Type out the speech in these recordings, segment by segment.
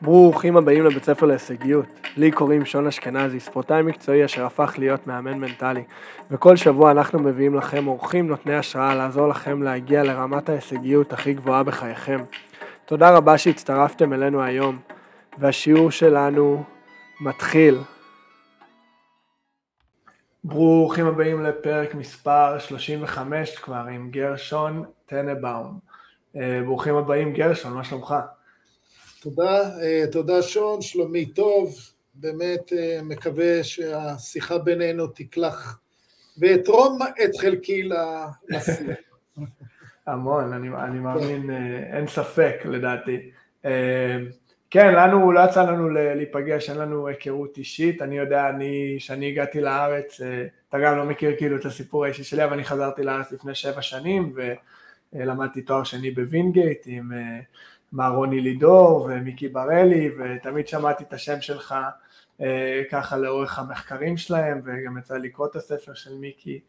ברוכים הבאים לבית ספר להישגיות. לי קוראים שון אשכנזי, ספורטאי מקצועי אשר הפך להיות מאמן מנטלי. וכל שבוע אנחנו מביאים לכם אורחים נותני השראה לעזור לכם להגיע לרמת ההישגיות הכי גבוהה בחייכם. תודה רבה שהצטרפתם אלינו היום, והשיעור שלנו מתחיל. ברוכים הבאים לפרק מספר 35 כבר עם גרשון טנבאום. אה, ברוכים הבאים גרשון, מה שלומך? תודה, אה, תודה שון, שלומי טוב, באמת אה, מקווה שהשיחה בינינו תקלח ואתרום את חלקי לשיח. המון, אני, אני מאמין, אה, אין ספק לדעתי. כן, לנו, לא יצא לנו להיפגש, אין לנו היכרות אישית, אני יודע, אני, כשאני הגעתי לארץ, אתה גם לא מכיר כאילו את הסיפור האישי שלי, אבל אני חזרתי לארץ לפני שבע שנים, ולמדתי תואר שני בווינגייט עם מר רוני לידור ומיקי בר-אלי, ותמיד שמעתי את השם שלך אה, ככה לאורך המחקרים שלהם, וגם יצא לקרוא את הספר של מיקי,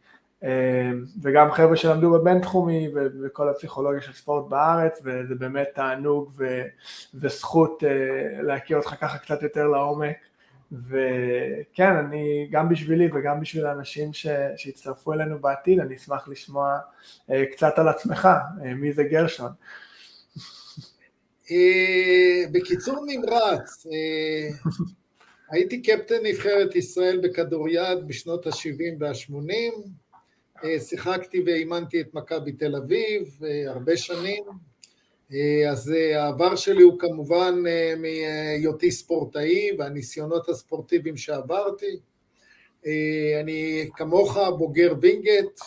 אה, וגם חבר'ה שלמדו בבינתחומי וכל הפסיכולוגיה של ספורט בארץ, וזה באמת תענוג ו, וזכות אה, להכיר אותך ככה קצת יותר לעומק. וכן, אני, גם בשבילי וגם בשביל האנשים ש, שיצטרפו אלינו בעתיד, אני אשמח לשמוע קצת על עצמך, מי זה גרשון. אה, בקיצור נמרץ, אה, הייתי קפטן נבחרת ישראל בכדוריד בשנות ה-70 וה-80, אה, שיחקתי ואימנתי את מכבי תל אביב הרבה שנים, אז העבר שלי הוא כמובן מהיותי ספורטאי והניסיונות הספורטיביים שעברתי. אני כמוך בוגר וינגייט,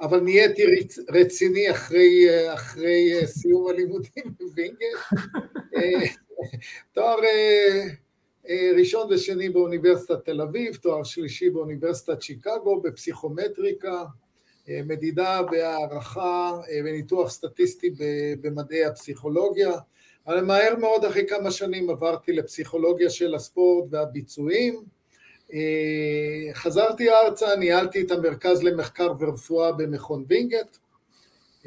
אבל נהייתי רציני אחרי, אחרי סיום הלימודים בווינגר. אה, תואר אה, אה, ראשון ושני באוניברסיטת תל אביב, תואר שלישי באוניברסיטת שיקגו בפסיכומטריקה, מדידה והערכה וניתוח סטטיסטי במדעי הפסיכולוגיה. אבל מהר מאוד אחרי כמה שנים עברתי לפסיכולוגיה של הספורט והביצועים. אה, חזרתי ארצה, ניהלתי את המרכז למחקר ורפואה במכון וינגייט.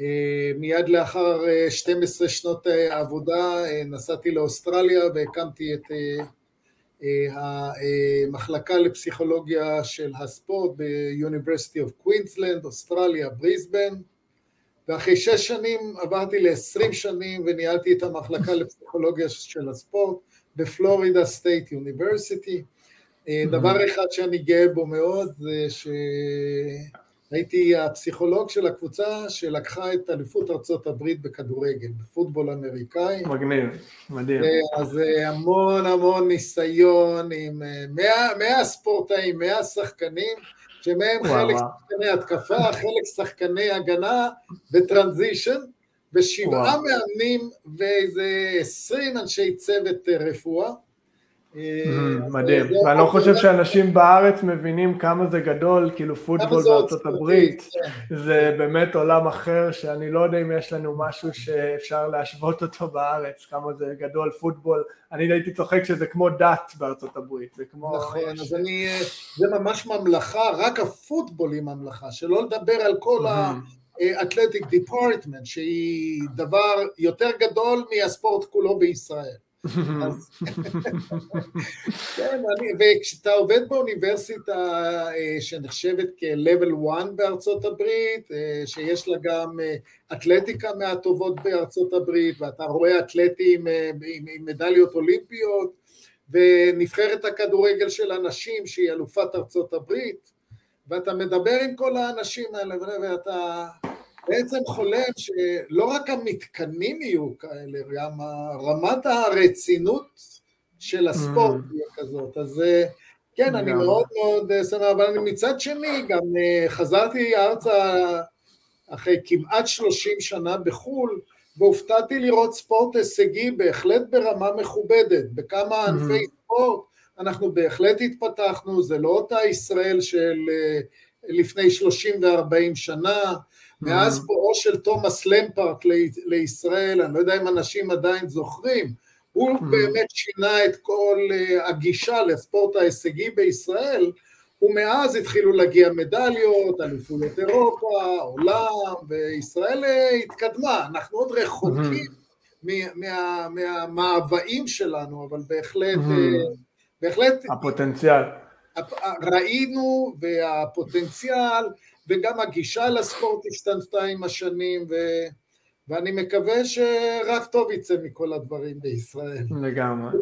אה, מיד לאחר 12 אה, שנות עבודה נסעתי לאוסטרליה והקמתי את המחלקה לפסיכולוגיה של הספורט ב-University of Queensland, אוסטרליה, בריסבן, ואחרי שש שנים עברתי ל-20 שנים וניהלתי את המחלקה לפסיכולוגיה של הספורט ב Florida State University. אה, דבר אחד שאני גאה בו מאוד זה שהייתי הפסיכולוג של הקבוצה שלקחה את אליפות ארצות הברית בכדורגל, בפוטבול אמריקאי. מגניב, מדהים. אה, אז אה, המון המון ניסיון עם 100, 100 ספורטאים, 100 שחקנים, שמהם חלק שחקני התקפה, חלק שחקני הגנה ו transition, ושבעה מאמנים ואיזה עשרים אנשי צוות רפואה. אה, מדהים, ואני לא חושב שאנשים בארץ מבינים כמה זה גדול, כאילו פוטבול בארצות הברית, כן. זה באמת עולם אחר שאני לא יודע אם יש לנו משהו שאפשר להשוות אותו בארץ, כמה זה גדול פוטבול, אני הייתי צוחק שזה כמו דת בארצות הברית, זה כמו... נכון, אז אני, זה ממש ממלכה, רק הפוטבול היא ממלכה, שלא לדבר על כל האתלטיק דיפארטמנט, שהיא דבר יותר גדול מהספורט כולו בישראל. כן, וכשאתה עובד באוניברסיטה אה, שנחשבת כ-level 1 בארצות הברית, אה, שיש לה גם אה, אתלטיקה מהטובות בארצות הברית, ואתה רואה אתלטים עם מדליות אולימפיות, ונבחרת הכדורגל של הנשים שהיא אלופת ארצות הברית, ואתה מדבר עם כל האנשים האלה, ואתה... בעצם חולם שלא רק המתקנים יהיו כאלה, גם רמת הרצינות של הספורט mm. תהיה כזאת, אז אה, כן, אני מאוד מאוד אה, שמח, אבל אני מצד שני גם אה, חזרתי ארצה אחרי כמעט 30 שנה בחו"ל, והופתעתי לראות ספורט הישגי בהחלט ברמה מכובדת, בכמה mm. ענפי ספורט אנחנו בהחלט התפתחנו, זה לא אותה ישראל של לפני 30 ו-40 שנה, מאז. בואו של תומאס למפרק לישראל, אני לא יודע אם אנשים עדיין זוכרים, הוא mm-hmm. באמת שינה את כל אה, הגישה לספורט ההישגי בישראל, ומאז התחילו להגיע מדליות, אליפויות אירופה, עולם, וישראל אה, התקדמה, אנחנו עוד רחוקים. מה, מהמאוויים שלנו, אבל בהחלט. בהחלט... הפוטנציאל. ראינו, והפוטנציאל, וגם הגישה לספורט השתנתה עם השנים, ו... ואני מקווה שרק טוב יצא מכל הדברים בישראל. לגמרי.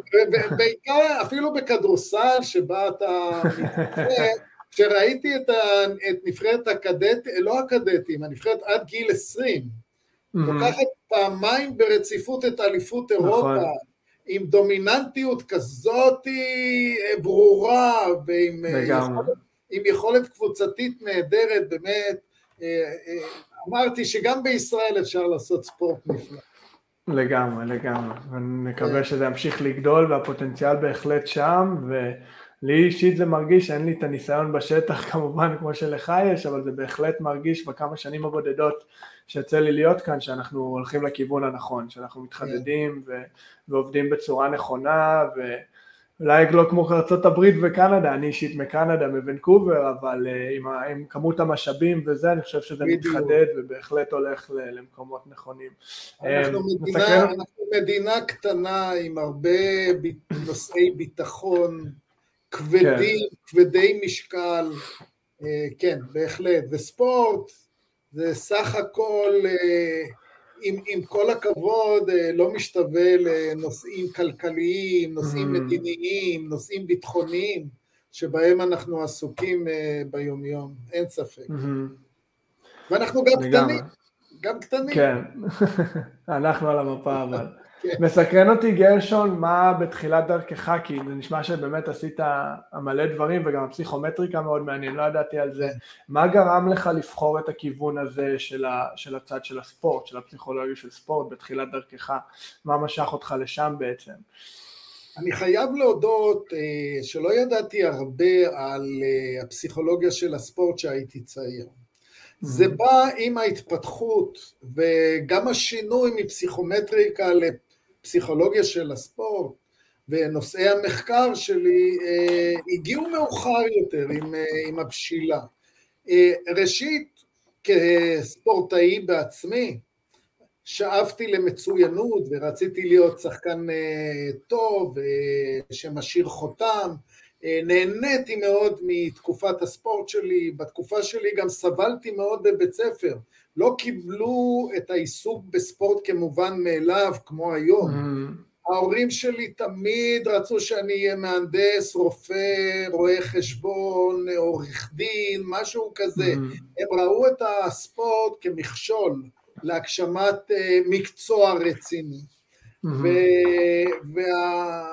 ובעיקר, אפילו בכדורסל, שבה אתה כשראיתי את, ה, את נבחרת הקדט, לא הקדטים, הנבחרת עד גיל 20, לוקחת פעמיים ברציפות את אליפות נכון. אירופה, נכון. עם דומיננטיות כזאת אה, ברורה, ועם אה, יכולת, עם יכולת קבוצתית נהדרת, באמת, אה, אמרתי שגם בישראל אפשר לעשות ספורט נפלא. לגמרי, לגמרי, ונקווה שזה ימשיך לגדול והפוטנציאל בהחלט שם, ולי אישית זה מרגיש שאין לי את הניסיון בשטח כמובן כמו שלך יש, אבל זה בהחלט מרגיש בכמה שנים הבודדות שיוצא לי להיות כאן, שאנחנו הולכים לכיוון הנכון, שאנחנו מתחדדים ו- ועובדים בצורה נכונה, ואולי לא כמו ארצות הברית וקנדה, אני אישית מקנדה, מוונקובר, אבל uh, עם, עם כמות המשאבים וזה, אני חושב שזה בדיוק. מתחדד ובהחלט הולך למקומות נכונים. אנחנו, um, מדינה. אנחנו מדינה קטנה עם הרבה נושאי ביטחון כבדים, כן. כבדי משקל, uh, כן, בהחלט, וספורט, זה סך הכל, אה, עם, עם כל הכבוד, אה, לא משתווה לנושאים כלכליים, נושאים mm. מדיניים, נושאים ביטחוניים, שבהם אנחנו עסוקים אה, ביומיום, אין ספק. Mm-hmm. ואנחנו גם קטנים, גם קטנים. כן, אנחנו על המפה אבל. מסקרן אותי גרשון, מה בתחילת דרכך, כי זה נשמע שבאמת עשית מלא דברים וגם הפסיכומטריקה מאוד מעניין, לא ידעתי על זה. מה גרם לך לבחור את הכיוון הזה של, ה, של הצד של הספורט, של הפסיכולוגיה של ספורט בתחילת דרכך? מה משך אותך לשם בעצם? אני חייב להודות אה, שלא ידעתי הרבה על אה, הפסיכולוגיה של הספורט שהייתי צעיר. זה mm-hmm. בא עם ההתפתחות וגם השינוי מפסיכומטריקה הפסיכולוגיה של הספורט ונושאי המחקר שלי אה, הגיעו מאוחר יותר עם, אה, עם הבשילה. אה, ראשית, כספורטאי בעצמי, שאפתי למצוינות ורציתי להיות שחקן טוב שמשאיר חותם. נהניתי מאוד מתקופת הספורט שלי, בתקופה שלי גם סבלתי מאוד בבית ספר. לא קיבלו את העיסוק בספורט כמובן מאליו, כמו היום. Mm. ההורים שלי תמיד רצו שאני אהיה מהנדס, רופא, רואה חשבון, עורך דין, משהו כזה. Mm. הם ראו את הספורט כמכשול להגשמת אה, מקצוע רציני. Mm-hmm. וה...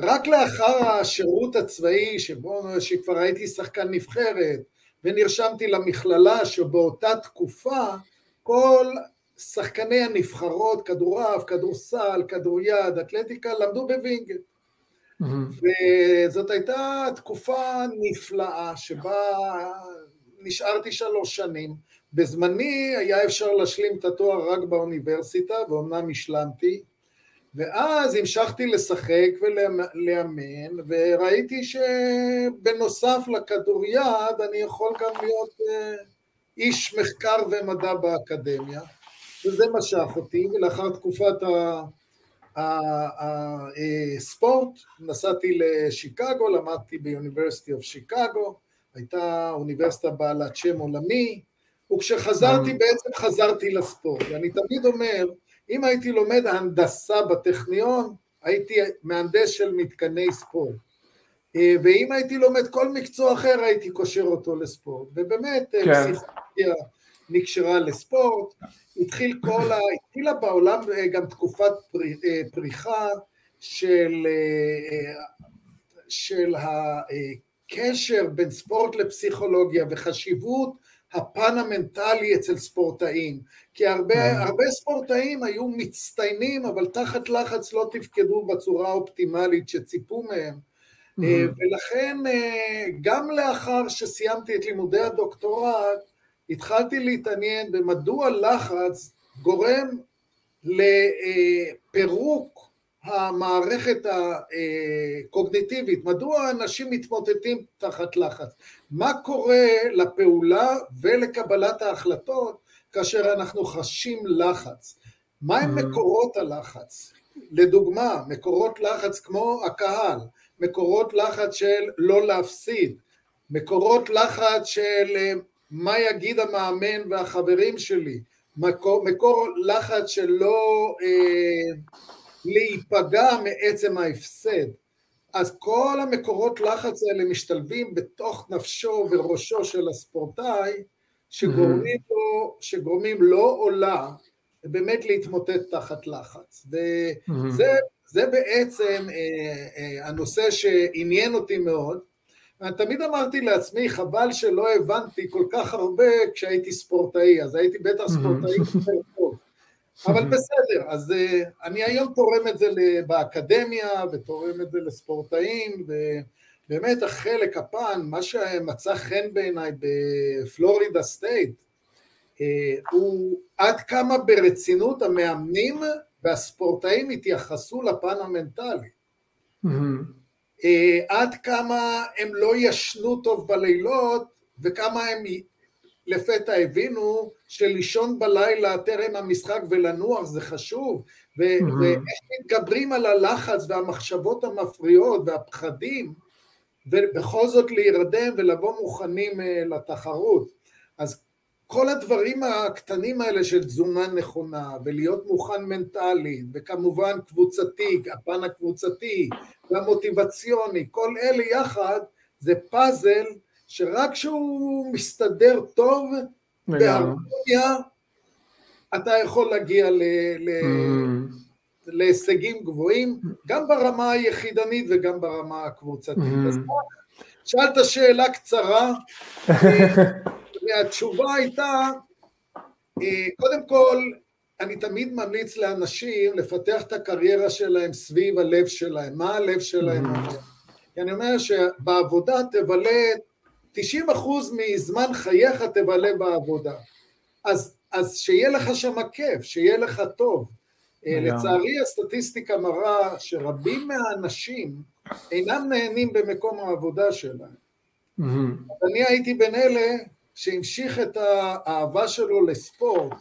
רק לאחר השירות הצבאי, שבו, שכבר הייתי שחקן נבחרת, ונרשמתי למכללה שבאותה תקופה כל שחקני הנבחרות, כדורעף, כדורסל, כדוריד, אתלטיקה, למדו בווינגייט. Mm-hmm. וזאת הייתה תקופה נפלאה שבה נשארתי שלוש שנים. בזמני היה אפשר להשלים את התואר רק באוניברסיטה, ואומנם השלמתי, ואז המשכתי לשחק ולאמן, וראיתי שבנוסף לכדוריד אני יכול גם להיות אה, איש מחקר ומדע באקדמיה, וזה משך אותי, ולאחר תקופת הספורט נסעתי לשיקגו, למדתי באוניברסיטי אוף שיקגו, הייתה אוניברסיטה בעלת שם עולמי, וכשחזרתי mm. בעצם חזרתי לספורט, ואני תמיד אומר, אם הייתי לומד הנדסה בטכניון, הייתי מהנדס של מתקני ספורט. אה, ואם הייתי לומד כל מקצוע אחר, הייתי קושר אותו לספורט. ובאמת, אה, כן. פסיכולוגיה נקשרה לספורט. התחיל כל ה... התחילה בעולם אה, גם תקופת פריחה של, של הקשר בין ספורט לפסיכולוגיה וחשיבות הפן המנטלי אצל ספורטאים, כי הרבה, כן. הרבה ספורטאים היו מצטיינים, אבל תחת לחץ לא תפקדו בצורה האופטימלית שציפו מהם. Mm-hmm. ולכן אה, גם לאחר שסיימתי את לימודי הדוקטורט, התחלתי להתעניין במדוע לחץ גורם לפירוק המערכת הקוגניטיבית, מדוע אנשים מתמוטטים תחת לחץ, מה קורה לפעולה ולקבלת ההחלטות כאשר אנחנו חשים לחץ. מהם mm-hmm. מקורות הלחץ? לדוגמה, מקורות לחץ כמו הקהל, מקורות לחץ של לא להפסיד, מקורות לחץ של אה, מה יגיד המאמן והחברים שלי, מקור, מקור לחץ של לא אה, להיפגע מעצם ההפסד. אז כל המקורות לחץ האלה משתלבים בתוך נפשו וראשו של הספורטאי, שגורמים לו, שגורמים לו או לה באמת להתמוטט תחת לחץ. וזה זה בעצם אה, אה, הנושא שעניין אותי מאוד. תמיד אמרתי לעצמי, חבל שלא הבנתי כל כך הרבה כשהייתי ספורטאי, אז הייתי בטח ספורטאי יותר טוב. אבל בסדר, אז אה, אני היום תורם את זה באקדמיה ותורם את זה לספורטאים, ובאמת החלק, הפן, מה שמצא חן בעיניי בפלורידה סטייט, הוא עד כמה ברצינות המאמנים והספורטאים התייחסו לפן המנטלי. Mm-hmm. עד כמה הם לא ישנו טוב בלילות וכמה הם לפתע הבינו שלישון בלילה טרם המשחק ולנוח זה חשוב ו- mm-hmm. ואיך מתגברים על הלחץ והמחשבות המפריעות והפחדים ובכל זאת להירדם ולבוא מוכנים אה, לתחרות. אז כל הדברים הקטנים האלה של תזונה נכונה, ולהיות מוכן מנטלי, וכמובן קבוצתי, הפן הקבוצתי, והמוטיבציוני, כל אלה יחד זה פאזל שרק כשהוא מסתדר טוב, בהרמוניה, אתה יכול להגיע ל... ל... Mm. להישגים גבוהים, גם ברמה היחידנית וגם ברמה הקבוצתית. Mm. אז שאלת שאלה קצרה, והתשובה הייתה, אה, קודם כל, אני תמיד ממליץ לאנשים לפתח את הקריירה שלהם סביב הלב שלהם, מה הלב שלהם אומר. כי אני אומר שבעבודה תבלה, 90 אחוז מזמן חייך תבלה בעבודה. אז, אז שיהיה לך שם כיף, שיהיה לך טוב. אה, לצערי הסטטיסטיקה מראה שרבים מהאנשים אינם נהנים במקום העבודה שלהם. אני הייתי בין אלה שהמשיך את האהבה שלו לספורט,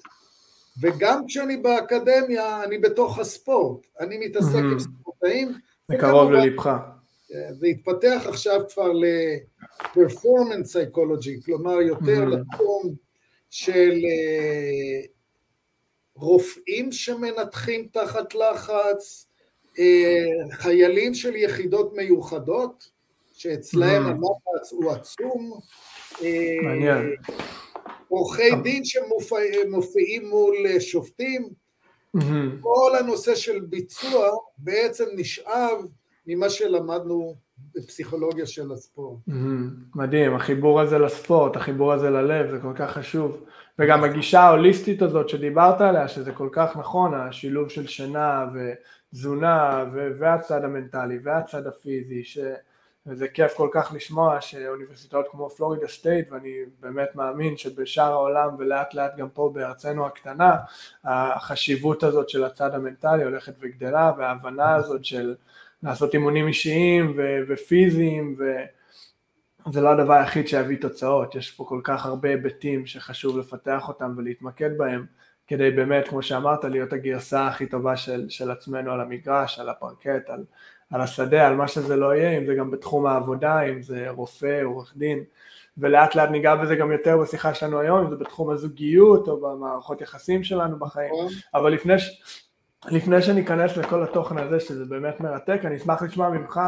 וגם כשאני באקדמיה, אני בתוך הספורט, אני מתעסק עם ספורטאים. זה קרוב ללבך. זה התפתח עכשיו כבר ל-performance psychology, כלומר יותר לתחום של אה, רופאים שמנתחים תחת לחץ, אה, חיילים של יחידות מיוחדות, שאצלהם הלחץ הוא עצום, מעניין. עורכי דין שמופיעים מול שופטים, כל הנושא של ביצוע בעצם נשאב ממה שלמדנו בפסיכולוגיה של הספורט. מדהים, החיבור הזה לספורט, החיבור הזה ללב, זה כל כך חשוב. וגם הגישה ההוליסטית הזאת שדיברת עליה, שזה כל כך נכון, השילוב של שינה ותזונה והצד המנטלי והצד הפיזי, ש... וזה כיף כל כך לשמוע שאוניברסיטאות כמו פלורידה סטייט, ואני באמת מאמין שבשאר העולם ולאט לאט גם פה בארצנו הקטנה, החשיבות הזאת של הצד המנטלי הולכת וגדלה, וההבנה הזאת של לעשות אימונים אישיים ו- ופיזיים, וזה לא הדבר היחיד שיביא תוצאות, יש פה כל כך הרבה היבטים שחשוב לפתח אותם ולהתמקד בהם, כדי באמת, כמו שאמרת, להיות הגרסה הכי טובה של, של עצמנו על המגרש, על הפרקט, על... על השדה, על מה שזה לא יהיה, אם זה גם בתחום העבודה, אם זה רופא, עורך דין, ולאט לאט ניגע בזה גם יותר בשיחה שלנו היום, אם זה בתחום הזוגיות או במערכות יחסים שלנו בחיים, נכון. אבל לפני, ש... לפני שניכנס לכל התוכן הזה, שזה באמת מרתק, אני אשמח לשמוע ממך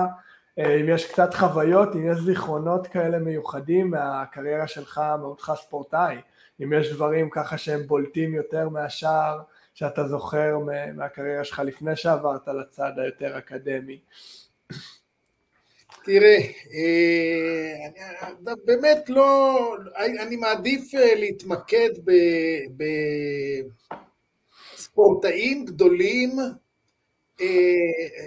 אה, אם יש קצת חוויות, אם יש זיכרונות כאלה מיוחדים מהקריירה שלך, מאותך ספורטאי, אם יש דברים ככה שהם בולטים יותר מהשאר, שאתה זוכר מהקריירה שלך לפני שעברת לצד היותר אקדמי? תראה, אה, באמת לא, אני מעדיף אה, להתמקד בספורטאים גדולים אה,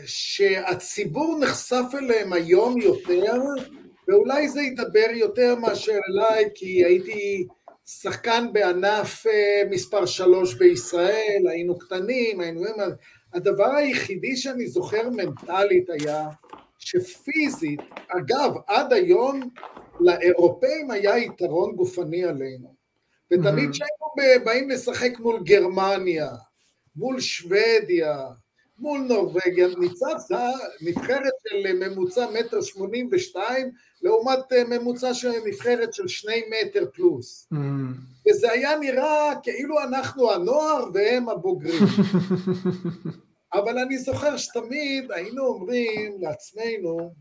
שהציבור נחשף אליהם היום יותר, ואולי זה ידבר יותר מאשר אליי, כי הייתי שחקן בענף אה, מספר שלוש בישראל, היינו קטנים, היינו... הדבר היחידי שאני זוכר מנטלית היה שפיזית, אגב, עד היום לאירופאים היה יתרון גופני עלינו. ותמיד כשהיינו באים לשחק מול גרמניה, מול שוודיה, מול נורבגיה, ניצחת נבחרת של ממוצע מטר שמונים ושתיים לעומת אה, ממוצע של נבחרת של שני מטר פלוס. Mm. וזה היה נראה כאילו אנחנו הנוער והם הבוגרים. אבל אני זוכר שתמיד היינו אומרים לעצמנו,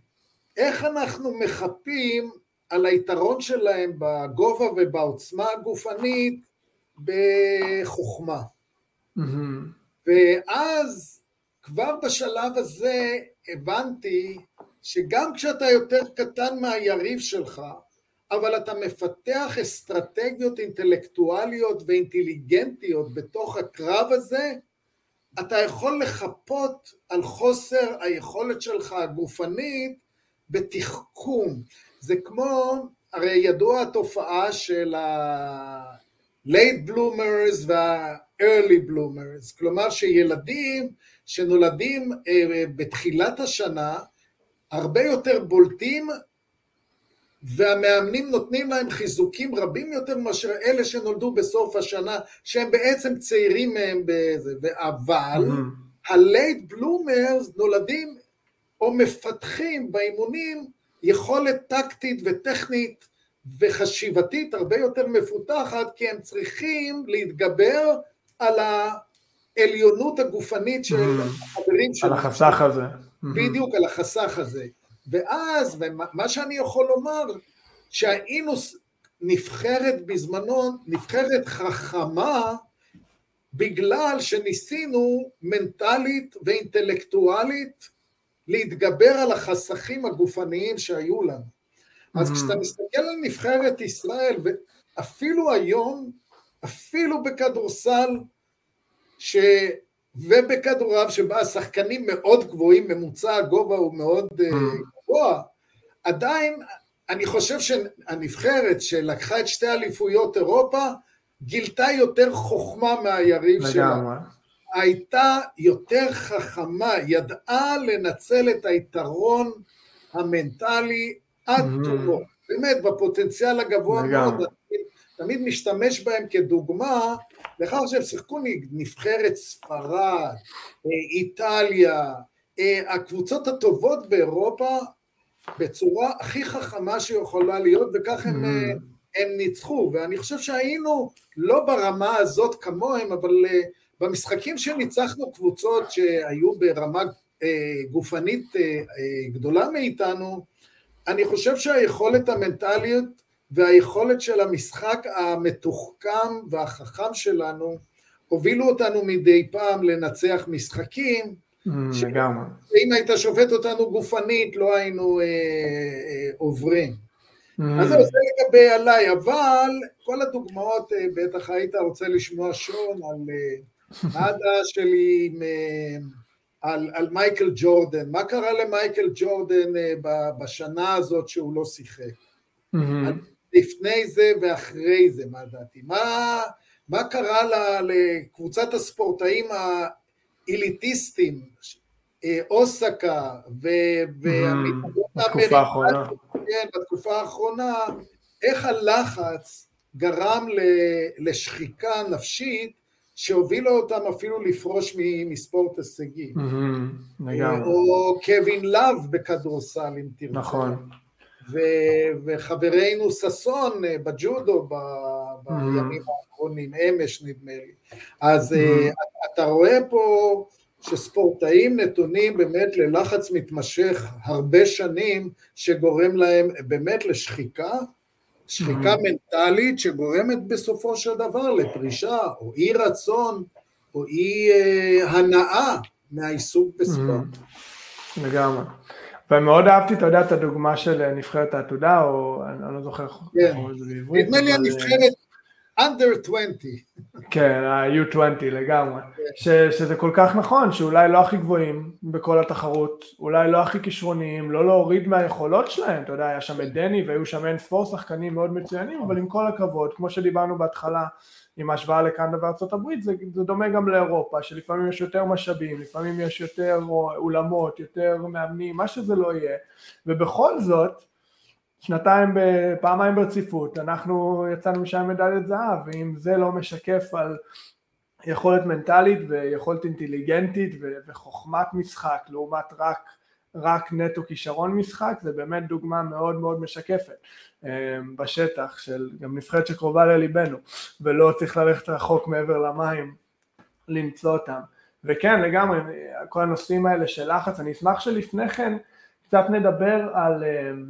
איך אנחנו מחפים על היתרון שלהם בגובה ובעוצמה הגופנית בחוכמה. ואז כבר בשלב הזה הבנתי שגם כשאתה יותר קטן מהיריב שלך, אבל אתה מפתח אסטרטגיות אינטלקטואליות ואינטליגנטיות בתוך הקרב הזה, אתה יכול לחפות על חוסר היכולת שלך הגופנית בתחכום. זה כמו, הרי ידוע התופעה של ה-late bloomers וה-early bloomers, כלומר שילדים שנולדים אה, בתחילת השנה הרבה יותר בולטים והמאמנים נותנים להם חיזוקים רבים יותר מאשר אלה שנולדו בסוף השנה, שהם בעצם צעירים מהם בזה, אבל mm-hmm. ה-late bloomers נולדים או מפתחים באימונים יכולת טקטית וטכנית וחשיבתית הרבה יותר מפותחת, כי הם צריכים להתגבר על העליונות הגופנית של mm-hmm. החברים שלהם. על החסך הזה. בדיוק, על החסך הזה. ואז, ומה שאני יכול לומר, שהיינו נבחרת בזמנו, נבחרת חכמה, בגלל שניסינו מנטלית ואינטלקטואלית להתגבר על החסכים הגופניים שהיו לנו. אז mm-hmm. כשאתה מסתכל על נבחרת ישראל, ואפילו היום, אפילו בכדורסל, ש... ובכדורעב שבה השחקנים מאוד גבוהים, ממוצע הגובה הוא מאוד mm. גבוה, עדיין אני חושב שהנבחרת שלקחה את שתי אליפויות אירופה, גילתה יותר חוכמה מהיריב שלה. הייתה יותר חכמה, ידעה לנצל את היתרון המנטלי עד mm-hmm. תומו. באמת, בפוטנציאל הגבוה מאוד, תמיד, משתמש בהם כדוגמה לכך שהם שיחקו נבחרת ספרד, אה, איטליה, אה, הקבוצות הטובות באירופה בצורה הכי חכמה שיכולה להיות, וכך הם, mm. הם ניצחו, ואני חושב שהיינו לא ברמה הזאת כמוהם, אבל במשחקים שניצחנו קבוצות שהיו ברמה גופנית גדולה מאיתנו, אני חושב שהיכולת המנטלית והיכולת של המשחק המתוחכם והחכם שלנו הובילו אותנו מדי פעם לנצח משחקים. Mm, לגמרי. אם היית שופט אותנו גופנית לא היינו אה, אה, עוברים. Mm. אז זה לגבי עליי, אבל כל הדוגמאות, אה, בטח היית רוצה לשמוע שון על הדעה שלי עם, אה, על, על מייקל ג'ורדן, מה קרה למייקל ג'ורדן אה, בשנה הזאת שהוא לא שיחק. Mm-hmm. לפני זה ואחרי זה, מה דעתי? מה, מה קרה לקבוצת הספורטאים האליטיסטים, אה, אוסקה והמתנדבות האמריקאיות, כן, בתקופה האחרונה, איך הלחץ גרם לשחיקה נפשית שהובילה אותם אפילו לפרוש מספורט הישגי. או קווין לאב בכדורסל, אם תרצה. נכון. וחברנו ששון אה, בג'ודו בימים האחרונים, אמש נדמה לי. אז אה, אתה רואה פה שספורטאים נתונים באמת ללחץ מתמשך הרבה שנים, שגורם להם באמת לשחיקה, שחיקה מנטלית שגורמת בסופו של דבר לפרישה, או אי רצון, או אי אה, הנאה מהעיסוק בספורט. לגמרי. ומאוד אהבתי, אתה יודע, את הדוגמה של אה, נבחרת העתודה, או אני לא זוכר איך קוראים לזה בעברית. נדמה לי הנבחרת under 20. כן, ה-U20 לגמרי. כן. ש, שזה כל כך נכון, שאולי לא הכי גבוהים בכל התחרות, אולי לא הכי כישרוניים, לא להוריד מהיכולות שלהם, אתה יודע, היה שם את דני והיו שם אין ספור שחקנים מאוד מצוינים, אבל עם כל הכבוד, כמו שדיברנו בהתחלה, עם ההשוואה לקנדה וארצות הברית, זה, זה דומה גם לאירופה, שלפעמים יש יותר משאבים, לפעמים יש יותר אולמות, יותר מאמנים, מה שזה לא יהיה, ובכל זאת, שנתיים, פעמיים ברציפות, אנחנו יצאנו משם מדליית זהב, ואם זה לא משקף על יכולת מנטלית ויכולת אינטליגנטית וחוכמת משחק לעומת רק, רק נטו כישרון משחק זה באמת דוגמה מאוד מאוד משקפת בשטח של גם נבחרת שקרובה לליבנו ולא צריך ללכת רחוק מעבר למים למצוא אותם וכן לגמרי כל הנושאים האלה של לחץ אני אשמח שלפני כן קצת נדבר על אמ,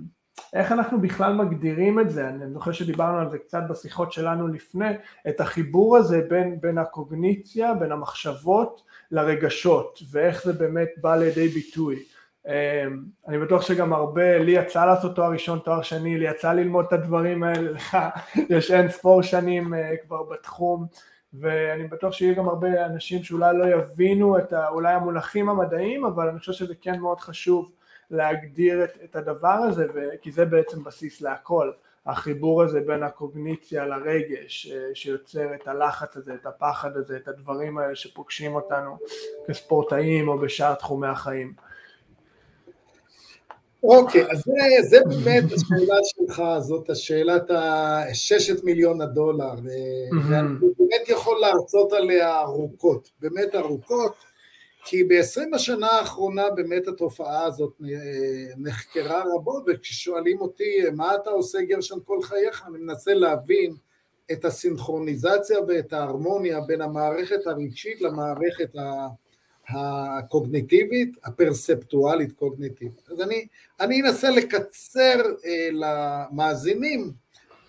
איך אנחנו בכלל מגדירים את זה, אני זוכר שדיברנו על זה קצת בשיחות שלנו לפני, את החיבור הזה בין, בין הקוגניציה, בין המחשבות לרגשות, ואיך זה באמת בא לידי ביטוי. אמ, אני בטוח שגם הרבה, לי יצא לעשות תואר ראשון, תואר שני, לי יצא ללמוד את הדברים האלה, יש אין ספור שנים אה, כבר בתחום, ואני בטוח שיהיו גם הרבה אנשים שאולי לא יבינו את ה, אולי המונחים המדעיים, אבל אני חושב שזה כן מאוד חשוב להגדיר את, את הדבר הזה, כי זה בעצם בסיס להכל, החיבור הזה בין הקוגניציה לרגש, אה, שיוצר את הלחץ הזה, את הפחד הזה, את הדברים האלה שפוגשים אותנו כספורטאים או בשאר תחומי החיים. אוקיי, אז זה, זה באמת השאלה שלך, זאת השאלת הששת מיליון הדולר, ואני באמת יכול להרצות עליה ארוכות, באמת ארוכות, כי ב-20 השנה האחרונה באמת התופעה הזאת נחקרה רבות, וכששואלים אותי מה אתה עושה גרשן כל חייך, אני מנסה להבין את הסינכרוניזציה ואת ההרמוניה בין המערכת הרגשית למערכת הקוגניטיבית, הפרספטואלית קוגניטיבית. אז אני, אני אנסה לקצר אה, למאזינים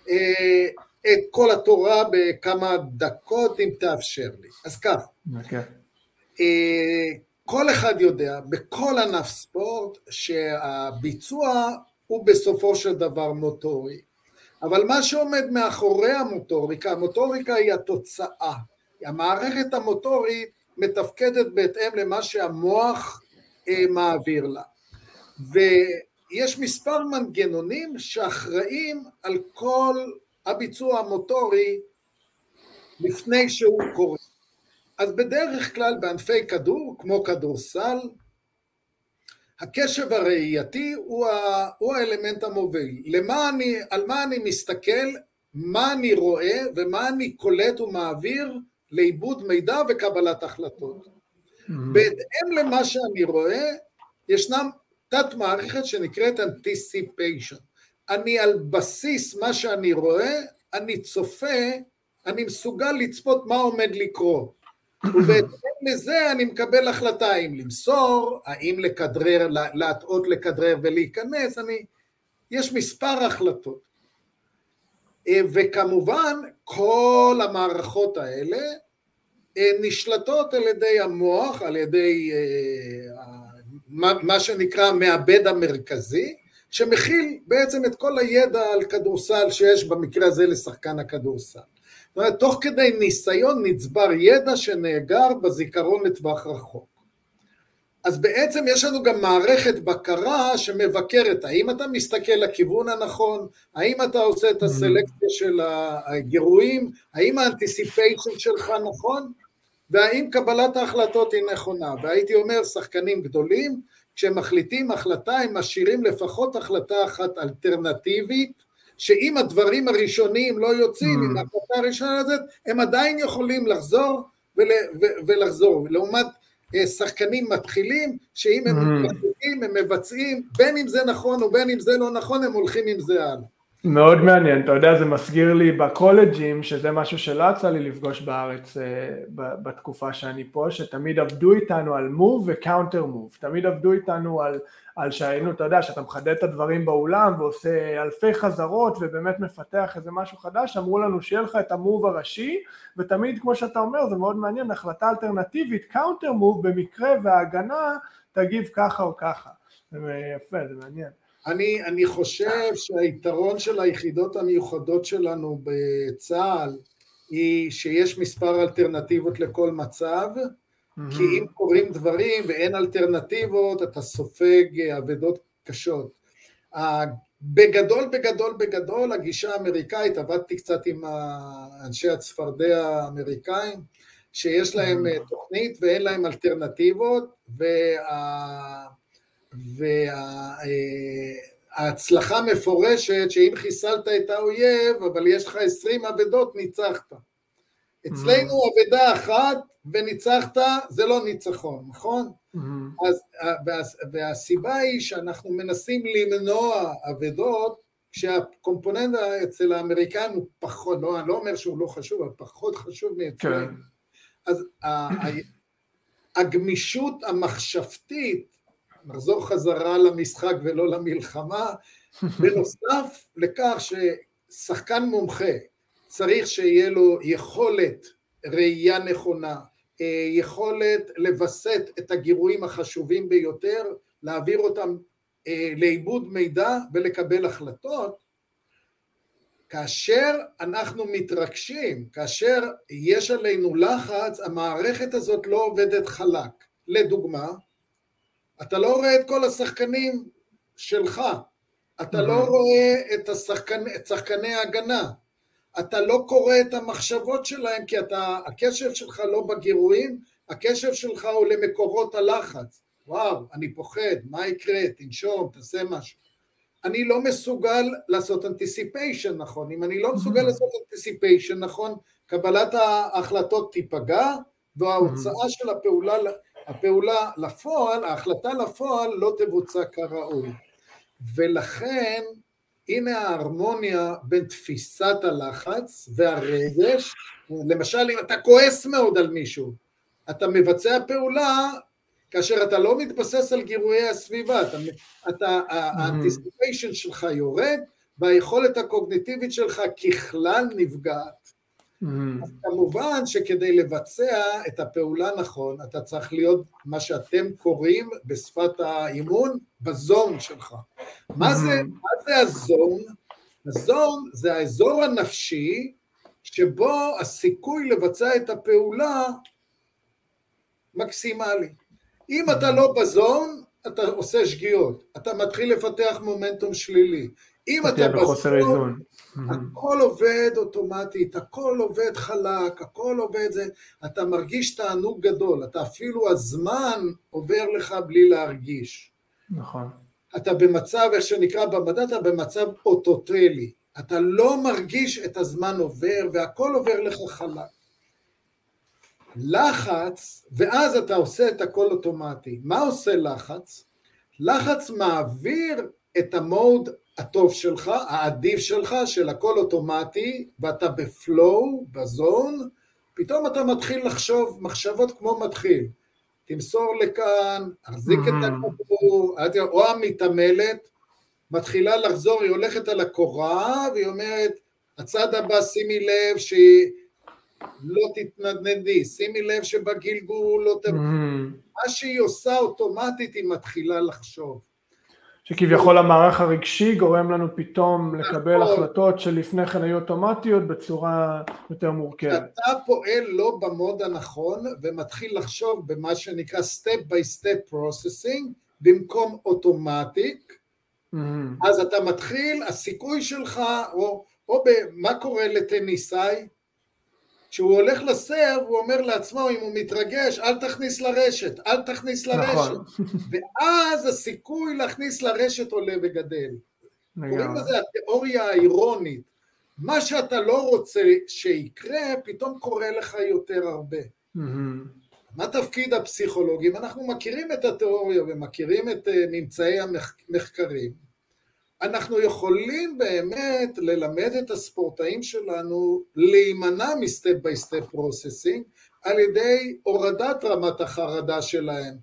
אה, את כל התורה בכמה דקות, אם תאפשר לי. אז ככה. Okay. אוקיי. אה, כל אחד יודע בכל ענף ספורט שהביצוע הוא בסופו של דבר מוטורי, אבל מה שעומד מאחורי המוטוריקה, המוטוריקה היא התוצאה, המערכת המוטורית מתפקדת בהתאם למה שהמוח אה, מעביר לה, ויש מספר מנגנונים שאחראים על כל הביצוע המוטורי לפני שהוא קורה. אז בדרך כלל בענפי כדור, כמו כדורסל, הקשב הראייתי הוא, ה, הוא האלמנט המוביל. למה אני, על מה אני מסתכל, מה אני רואה ומה אני קולט ומעביר לעיבוד מידע וקבלת החלטות. Mm-hmm. בהתאם למה שאני רואה, ישנם תת מערכת שנקראת anticipation. אני על בסיס מה שאני רואה, אני צופה, אני מסוגל לצפות מה עומד לקרות. ובהתאם לזה אני מקבל החלטה האם למסור, האם לכדרר, להטעות לכדרר ולהיכנס, אני, יש מספר החלטות. אה, וכמובן כל המערכות האלה אה, נשלטות על ידי המוח, על ידי אה, מה שנקרא המעבד המרכזי, שמכיל בעצם את כל הידע על כדורסל שיש במקרה הזה לשחקן הכדורסל. זאת אומרת, תוך כדי ניסיון נצבר ידע שנאגר בזיכרון לטווח רחוק. אז בעצם יש לנו גם מערכת בקרה שמבקרת, האם אתה מסתכל לכיוון הנכון, האם אתה עושה את הסלקציה של הגירויים, האם האנטיסיפיישן שלך נכון, והאם קבלת ההחלטות היא נכונה. והייתי אומר, שחקנים גדולים, כשהם מחליטים החלטה, הם משאירים לפחות החלטה אחת אלטרנטיבית, שאם הדברים הראשונים לא יוצאים עם mm. ההחלטה הראשונה הזאת, הם עדיין יכולים לחזור ול, ו, ולחזור. לעומת שחקנים מתחילים, שאם הם mm. מתחילים, הם מבצעים, בין אם זה נכון ובין אם זה לא נכון, הם הולכים עם זה הלאה. מאוד מעניין, אתה יודע, זה מזכיר לי בקולג'ים, שזה משהו שלא יצא לי לפגוש בארץ uh, בתקופה שאני פה, שתמיד עבדו איתנו על move ו counter move, תמיד עבדו איתנו על, על שהיינו, אתה יודע, שאתה מחדד את הדברים באולם ועושה אלפי חזרות ובאמת מפתח איזה משהו חדש, אמרו לנו שיהיה לך את ה move הראשי, ותמיד, כמו שאתה אומר, זה מאוד מעניין, החלטה אלטרנטיבית, counter move, במקרה וההגנה תגיב ככה או ככה, זה יפה, זה מעניין. אני, אני חושב שהיתרון של היחידות המיוחדות שלנו בצה"ל היא שיש מספר אלטרנטיבות לכל מצב, mm-hmm. כי אם קורים דברים ואין אלטרנטיבות, אתה סופג אבדות קשות. בגדול, בגדול, בגדול, הגישה האמריקאית, עבדתי קצת עם אנשי הצפרדע האמריקאים, שיש להם mm-hmm. תוכנית ואין להם אלטרנטיבות, וה... וההצלחה מפורשת שאם חיסלת את האויב, אבל יש לך עשרים אבדות, ניצחת. אצלנו אבדה אחת וניצחת, זה לא ניצחון, נכון? Mm-hmm. אז, וה, והסיבה היא שאנחנו מנסים למנוע אבדות כשהקומפוננט אצל האמריקאים הוא פחות, לא, אני לא אומר שהוא לא חשוב, אבל פחות חשוב מאצלנו. כן. אז הגמישות המחשבתית, נחזור חזרה למשחק ולא למלחמה, בנוסף לכך ששחקן מומחה צריך שיהיה לו יכולת ראייה נכונה, אה, יכולת לווסת את הגירויים החשובים ביותר, להעביר אותם אה, לעיבוד מידע ולקבל החלטות, כאשר אנחנו מתרגשים, כאשר יש עלינו לחץ, המערכת הזאת לא עובדת חלק. לדוגמה, אתה לא רואה את כל השחקנים שלך, אתה לא רואה את, השחקנ... את שחקני ההגנה, אתה לא קורא את המחשבות שלהם כי אתה, הקשב שלך לא בגירויים, הקשב שלך הוא למקורות הלחץ. וואו, אני פוחד, מה יקרה, תנשום, תעשה משהו. אני לא מסוגל לעשות anticipation נכון, אם אני לא מסוגל לעשות anticipation נכון, קבלת ההחלטות תיפגע, וההוצאה של הפעולה, הפעולה לפועל, ההחלטה לפועל לא תבוצע כראוי. ולכן הנה ההרמוניה בין תפיסת הלחץ והרגש, למשל אם אתה כועס מאוד על מישהו, אתה מבצע פעולה כאשר אתה לא מתבסס על גירויי הסביבה, אתה, אתה, mm-hmm. האנטיסיפיישן שלך יורד והיכולת הקוגניטיבית שלך ככלל נפגעת. Mm-hmm. אז כמובן שכדי לבצע את הפעולה נכון, אתה צריך להיות מה שאתם קוראים בשפת האימון, בזון שלך. Mm-hmm. מה, זה, מה זה הזון? הזון זה האזור הנפשי שבו הסיכוי לבצע את הפעולה מקסימלי. אם אתה לא בזון, אתה עושה שגיאות, אתה מתחיל לפתח מומנטום שלילי. אם אתה בזון, הכל עובד אוטומטית, הכל עובד חלק, הכל עובד זה, אתה מרגיש תענוג גדול, אתה אפילו הזמן עובר לך בלי להרגיש. נכון. אתה במצב, איך שנקרא במדע, אתה במצב אוטוטלי, אתה לא מרגיש את הזמן עובר והכל עובר לך חלק. לחץ, ואז אתה עושה את הכל אוטומטי. מה עושה לחץ? לחץ מעביר את המוד הטוב שלך, העדיף שלך, של הכל אוטומטי, ואתה בפלואו, בזון, פתאום אתה מתחיל לחשוב מחשבות כמו מתחיל. תמסור לכאן, החזיק mm-hmm. את הכדור, או המתעמלת, מתחילה לחזור, היא הולכת על הקורה, והיא אומרת, הצד הבא שימי לב שהיא לא תתנדנדי, שימי לב שבגלגול לא ת... Mm. מה שהיא עושה אוטומטית היא מתחילה לחשוב. שכביכול המערך הרגשי גורם לנו פתאום לקבל נכון. החלטות שלפני כן היו אוטומטיות בצורה יותר מורכבת. אתה פועל לא במוד הנכון ומתחיל לחשוב במה שנקרא step by step processing במקום אוטומטיק. אז אתה מתחיל, הסיכוי שלך, או, או מה קורה לטניסאי? כשהוא הולך לסרב, הוא אומר לעצמו, אם הוא מתרגש, אל תכניס לרשת, אל תכניס לרשת. נכון. ואז הסיכוי להכניס לרשת עולה וגדל. קוראים לזה התיאוריה האירונית. מה שאתה לא רוצה שיקרה, פתאום קורה לך יותר הרבה. מה תפקיד הפסיכולוגים? אנחנו מכירים את התיאוריה ומכירים את אה, ממצאי המחקרים. אנחנו יכולים באמת ללמד את הספורטאים שלנו להימנע מ step by step processing על ידי הורדת רמת החרדה שלהם.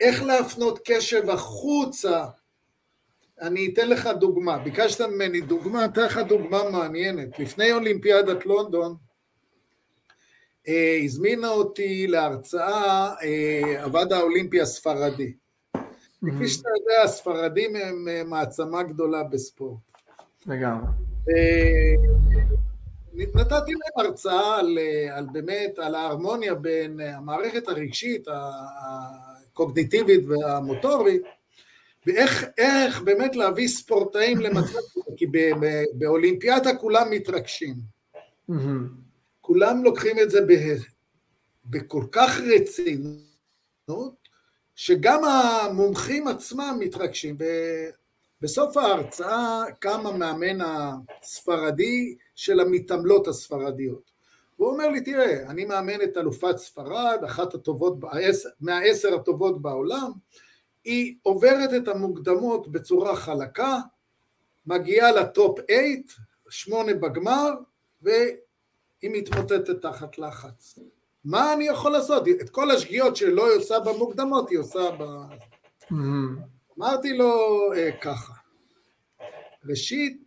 איך להפנות קשב החוצה. אני אתן לך דוגמה, ביקשת ממני דוגמה, אתן לך דוגמה מעניינת. לפני אולימפיאדת לונדון, אה, הזמינה אותי להרצאה אה, הוועד האולימפי הספרדי. כפי שאתה יודע, הספרדים הם אה, מעצמה גדולה בספורט. לגמרי. נתתי להם הרצאה על, אה, על באמת, על ההרמוניה בין אה, המערכת הרגשית, הקוגניטיבית והמוטורית, ואיך באמת להביא ספורטאים למצב, כי באולימפיאדה כולם מתרגשים. כולם לוקחים את זה בכל כך רצינות, שגם המומחים עצמם מתרגשים. בסוף ההרצאה קם המאמן הספרדי של המתעמלות הספרדיות. הוא אומר לי, תראה, אני מאמן את אלופת ספרד, אחת הטובות, מהעשר הטובות בעולם, היא עוברת את המוקדמות בצורה חלקה, מגיעה לטופ 8, שמונה בגמר, והיא מתמוטטת תחת לחץ. מה אני יכול לעשות? את כל השגיאות שלא היא עושה במוקדמות, היא עושה ב... Mm-hmm. אמרתי לו אה, ככה, ראשית,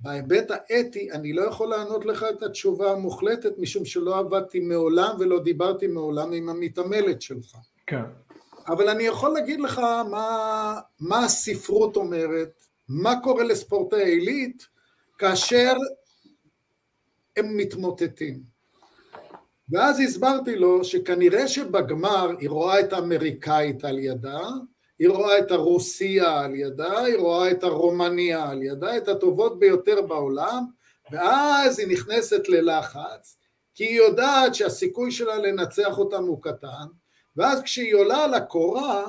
בהיבט האתי אני לא יכול לענות לך את התשובה המוחלטת משום שלא עבדתי מעולם ולא דיברתי מעולם עם המתעמלת שלך. כן. אבל אני יכול להגיד לך מה, מה הספרות אומרת, מה קורה לספורטאי עילית כאשר הם מתמוטטים. ואז הסברתי לו שכנראה שבגמר היא רואה את האמריקאית על ידה, היא רואה את הרוסיה על ידה, היא רואה את הרומניה על ידה, את הטובות ביותר בעולם, ואז היא נכנסת ללחץ, כי היא יודעת שהסיכוי שלה לנצח אותם הוא קטן, ואז כשהיא עולה על הקורה,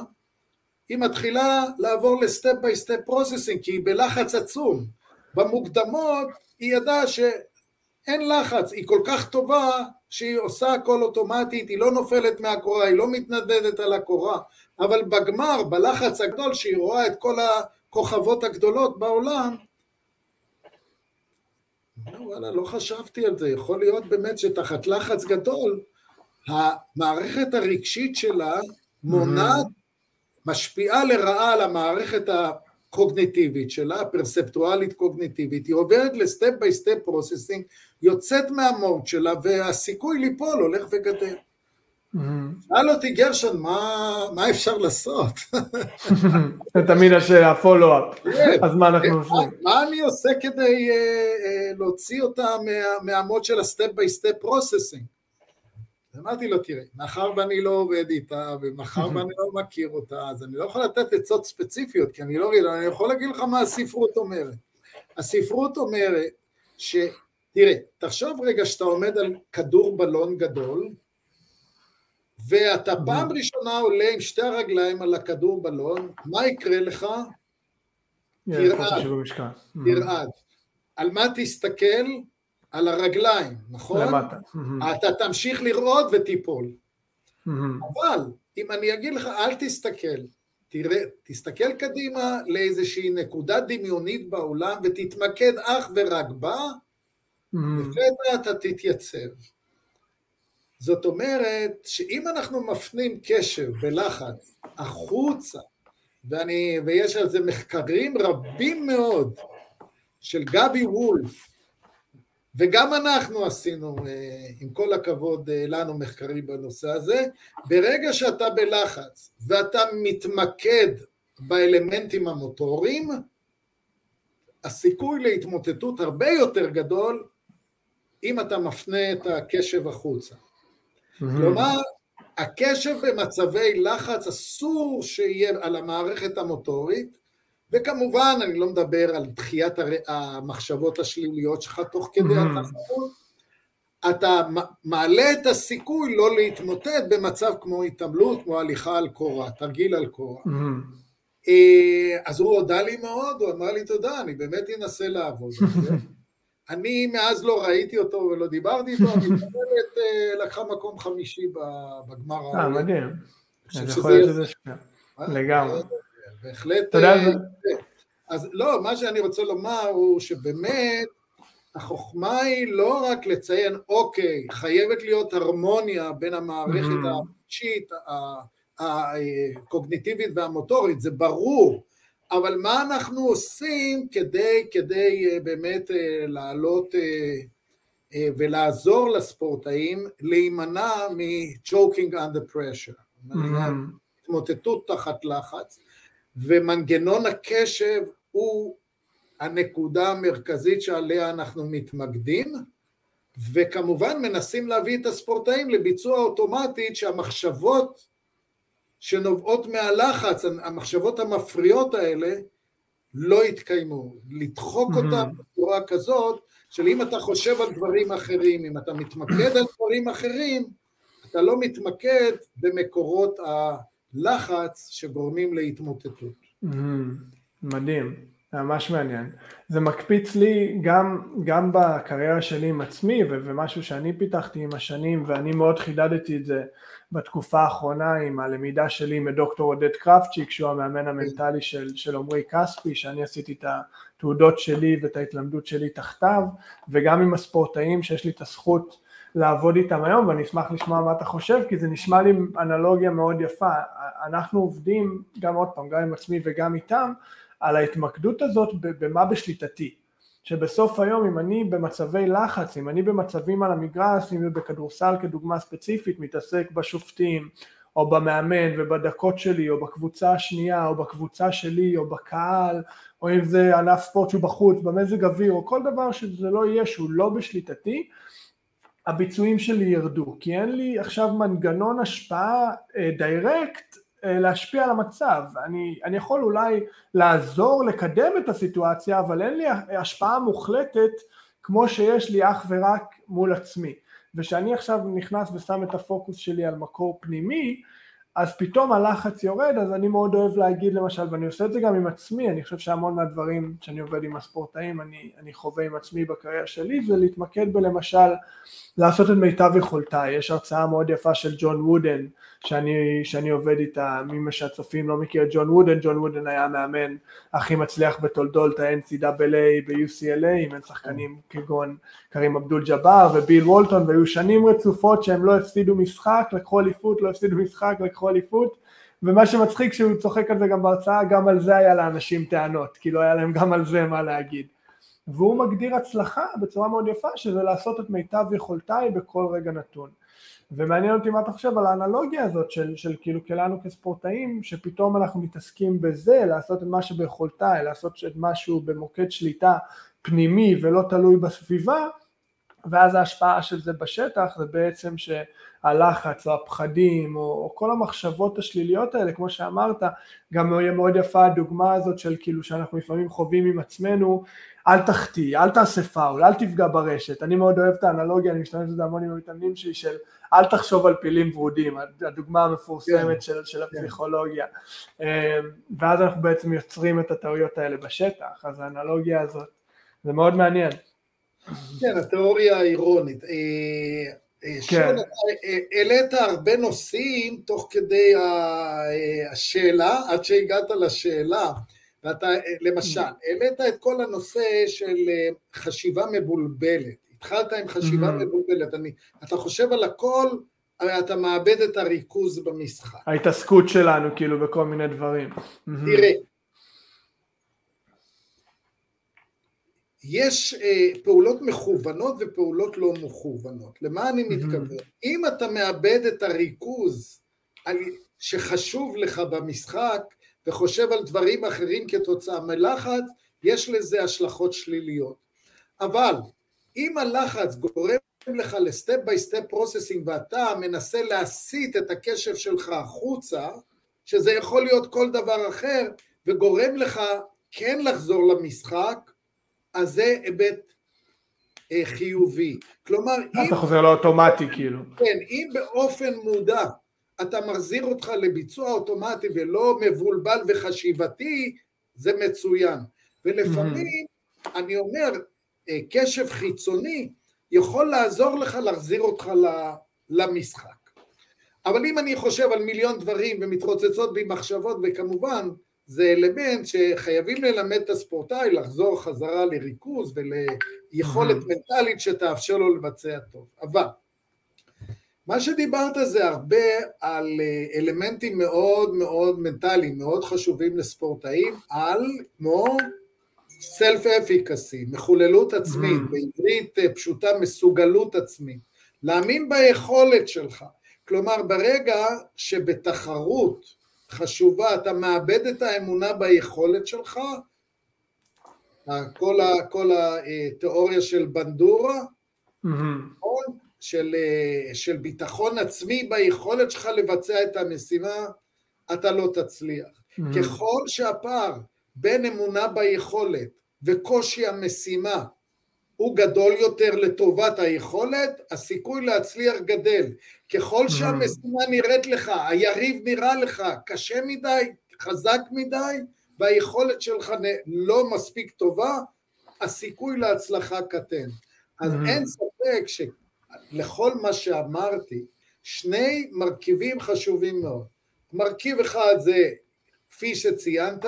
היא מתחילה לעבור ל step by step processing, כי היא בלחץ עצום. במוקדמות היא ידעה שאין לחץ, היא כל כך טובה שהיא עושה הכל אוטומטית, היא לא נופלת מהקורה, היא לא מתנדנדת על הקורה, אבל בגמר, בלחץ הגדול, שהיא רואה את כל הכוכבות הגדולות בעולם, וואלה, לא חשבתי על זה, יכול להיות באמת שתחת לחץ גדול, המערכת הרגשית שלה מונעת, משפיעה לרעה על המערכת הקוגניטיבית שלה, הפרצפטואלית קוגניטיבית, היא עוברת ל step by step processing, יוצאת מה mode שלה והסיכוי ליפול הולך וגדל. שאל אותי גרשון, מה אפשר לעשות? זה תמיד השאלה, follow-up, כן. אז מה אנחנו עושים? מה אני עושה כדי אה, אה, להוציא אותה מה mode של ה step by step processing? אמרתי לו, תראה, מאחר ואני לא עובד איתה, ומאחר ואני לא מכיר אותה, אז אני לא יכול לתת עצות ספציפיות, כי אני לא רואה, אני יכול להגיד לך מה הספרות אומרת. הספרות אומרת ש... תראה, תחשוב רגע שאתה עומד על כדור בלון גדול, ואתה פעם ראשונה עולה עם שתי הרגליים על הכדור בלון, מה יקרה לך? תרעד, תרעד. על מה תסתכל? על הרגליים, נכון? למטה. אתה תמשיך לראות ותיפול. אבל אם אני אגיד לך, אל תסתכל, תראה, תסתכל קדימה לאיזושהי נקודה דמיונית בעולם ותתמקד אך ורק בה, לפתע אתה תתייצב. זאת אומרת שאם אנחנו מפנים קשב ולחץ החוצה, ואני, ויש על זה מחקרים רבים מאוד של גבי וולף, וגם אנחנו עשינו, אה, עם כל הכבוד אה, לנו, מחקרים בנושא הזה, ברגע שאתה בלחץ ואתה מתמקד באלמנטים המוטוריים, הסיכוי להתמוטטות הרבה יותר גדול אם אתה מפנה את הקשב החוצה. כלומר, הקשב במצבי לחץ אסור שיהיה על המערכת המוטורית, וכמובן אני לא מדבר על דחיית המחשבות השליליות שלך תוך כדי התחרות, אתה מעלה את הסיכוי לא להתמוטט במצב כמו התעמלות, כמו הליכה על קורה, תרגיל על קורה. אה, אז הוא הודה לי מאוד, הוא אמר לי תודה, אני באמת אנסה לעבוד על זה. אני מאז לא ראיתי אותו ולא דיברתי איתו, אני המתעמלת אה, לקחה מקום חמישי בגמר אה, מדהים. אז יכול להיות שזה. לגמרי. בהחלט... יודע, אה, אז לא, מה שאני רוצה לומר הוא שבאמת החוכמה היא לא רק לציין, אוקיי, חייבת להיות הרמוניה בין המערכת הרגשית, הקוגניטיבית והמוטורית, זה ברור, אבל מה אנחנו עושים כדי, כדי אה, באמת אה, לעלות ולעזור לספורטאים להימנע מ-choking under pressure, התמוטטות תחת לחץ, ומנגנון הקשב הוא הנקודה המרכזית שעליה אנחנו מתמקדים, וכמובן מנסים להביא את הספורטאים לביצוע אוטומטית שהמחשבות שנובעות מהלחץ, המחשבות המפריעות האלה, לא יתקיימו. לדחוק mm-hmm. אותם בצורה כזאת, של אם אתה חושב על דברים אחרים, אם אתה מתמקד על דברים אחרים, אתה לא מתמקד במקורות ה... לחץ שגורמים להתמוטטות. מדהים. ממש מעניין. זה מקפיץ לי גם, גם בקריירה שלי עם עצמי ומשהו שאני פיתחתי עם השנים ואני מאוד חידדתי את זה בתקופה האחרונה עם הלמידה שלי מדוקטור עודד קרפצ'יק שהוא המאמן המנטלי של, של עמרי כספי שאני עשיתי את התעודות שלי ואת ההתלמדות שלי תחתיו וגם עם הספורטאים שיש לי את הזכות לעבוד איתם היום ואני אשמח לשמוע מה אתה חושב כי זה נשמע לי אנלוגיה מאוד יפה. אנחנו עובדים גם עוד פעם גם עם עצמי וגם איתם על ההתמקדות הזאת במה בשליטתי. שבסוף היום אם אני במצבי לחץ, אם אני במצבים על המגרש, אם זה בכדורסל כדוגמה ספציפית, מתעסק בשופטים או במאמן ובדקות שלי או בקבוצה השנייה או בקבוצה שלי או בקהל או אם זה ענף ספורט שהוא בחוץ, במזג אוויר או כל דבר שזה לא יהיה שהוא לא בשליטתי, הביצועים שלי ירדו כי אין לי עכשיו מנגנון השפעה דיירקט uh, אה, להשפיע על המצב, אני, אני יכול אולי לעזור לקדם את הסיטואציה אבל אין לי השפעה מוחלטת כמו שיש לי אך ורק מול עצמי. וכשאני עכשיו נכנס ושם את הפוקוס שלי על מקור פנימי אז פתאום הלחץ יורד אז אני מאוד אוהב להגיד למשל ואני עושה את זה גם עם עצמי אני חושב שהמון מהדברים שאני עובד עם הספורטאים אני, אני חווה עם עצמי בקריירה שלי זה להתמקד בלמשל לעשות את מיטב יכולותיי. יש הרצאה מאוד יפה של ג'ון וודן שאני, שאני עובד איתה, מי שהצופים לא מכיר את ג'ון וודן, ג'ון וודן היה המאמן הכי מצליח בתולדות ה-NCAA ב-UCLA, עם שחקנים כגון קרים אבדול ג'אבר וביל וולטון, והיו שנים רצופות שהם לא הפסידו משחק, לקחו אליפות, לא הפסידו משחק, לקחו אליפות, ומה שמצחיק שהוא צוחק על זה גם בהרצאה, גם על זה היה לאנשים טענות, כי לא היה להם גם על זה מה להגיד. והוא מגדיר הצלחה בצורה מאוד יפה שזה לעשות את מיטב יכולתיי בכל רגע נתון ומעניין אותי מה אתה חושב על האנלוגיה הזאת של, של כאילו כלנו כספורטאים שפתאום אנחנו מתעסקים בזה לעשות את מה שביכולתיי לעשות את משהו במוקד שליטה פנימי ולא תלוי בסביבה ואז ההשפעה של זה בשטח זה בעצם שהלחץ או הפחדים או, או כל המחשבות השליליות האלה כמו שאמרת גם יהיה מאוד יפה הדוגמה הזאת של כאילו שאנחנו לפעמים חווים עם עצמנו אל תחטיא, אל תעשה פאול, אל תפגע ברשת, אני מאוד אוהב את האנלוגיה, אני משתמש בזה המון עם המתאמנים שלי של אל תחשוב על פילים ורודים, הדוגמה המפורסמת כן. של, של כן. הפסיכולוגיה, אמ, ואז אנחנו בעצם יוצרים את הטעויות האלה בשטח, אז האנלוגיה הזאת, זה מאוד מעניין. כן, התיאוריה האירונית. אה, אה, כן. אה, העלית הרבה נושאים תוך כדי השאלה, עד שהגעת לשאלה. ואתה, למשל, העלית את כל הנושא של חשיבה מבולבלת. התחלת עם חשיבה mm-hmm. מבולבלת. אני, אתה חושב על הכל, אתה מאבד את הריכוז במשחק. ההתעסקות שלנו, כאילו, בכל מיני דברים. Mm-hmm. תראה, יש אה, פעולות מכוונות ופעולות לא מכוונות. למה אני מתכוון? אם אתה מאבד את הריכוז שחשוב לך במשחק, וחושב על דברים אחרים כתוצאה מלחץ, יש לזה השלכות שליליות. אבל אם הלחץ גורם לך ל step by step processing ואתה מנסה להסיט את הקשב שלך החוצה, שזה יכול להיות כל דבר אחר, וגורם לך כן לחזור למשחק, אז זה היבט אה, חיובי. כלומר, אתה אם... אתה חוזר לאוטומטי כאילו. כן, אם באופן מודע אתה מחזיר אותך לביצוע אוטומטי ולא מבולבל וחשיבתי, זה מצוין. ולפעמים, mm-hmm. אני אומר, אה, קשב חיצוני יכול לעזור לך להחזיר אותך למשחק. אבל אם אני חושב על מיליון דברים ומתרוצצות בי מחשבות, וכמובן זה אלמנט שחייבים ללמד את הספורטאי לחזור חזרה לריכוז וליכולת mm-hmm. מנטלית שתאפשר לו לבצע טוב. אבל מה שדיברת זה הרבה על אה, אלמנטים מאוד מאוד מנטליים, מאוד חשובים לספורטאים, על כמו סלף אפיקסי, מחוללות עצמית, mm. בעברית אה, פשוטה מסוגלות עצמית, להאמין ביכולת שלך, כלומר ברגע שבתחרות חשובה אתה מאבד את האמונה ביכולת שלך, כל, ה, כל התיאוריה של בנדורה, mm-hmm. של, אה, של ביטחון עצמי ביכולת שלך לבצע את המשימה, אתה לא תצליח. Mm-hmm. ככל שהפער בין אמונה ביכולת וקושי המשימה הוא גדול יותר לטובת היכולת, הסיכוי להצליח גדל. ככל mm-hmm. שהמשימה נראית לך, היריב נראה לך קשה מדי, חזק מדי, והיכולת שלך לא מספיק טובה, הסיכוי להצלחה קטן. אז mm-hmm. אין ספק שלכל מה שאמרתי, שני מרכיבים חשובים מאוד. מרכיב אחד זה, כפי שציינת,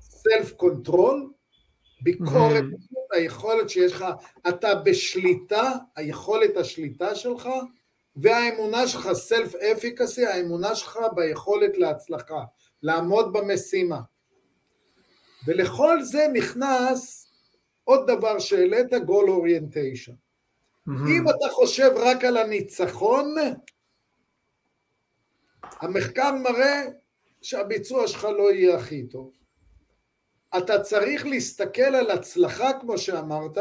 self control, ביקורת, mm-hmm. היכולת שיש לך, אתה בשליטה, היכולת השליטה שלך, והאמונה שלך, self efficacy, האמונה שלך ביכולת להצלחה, לעמוד במשימה. ולכל זה נכנס עוד דבר שהעלית, גול אוריינטיישן. Mm-hmm. אם אתה חושב רק על הניצחון, המחקר מראה שהביצוע שלך לא יהיה הכי טוב. אתה צריך להסתכל על הצלחה, כמו שאמרת,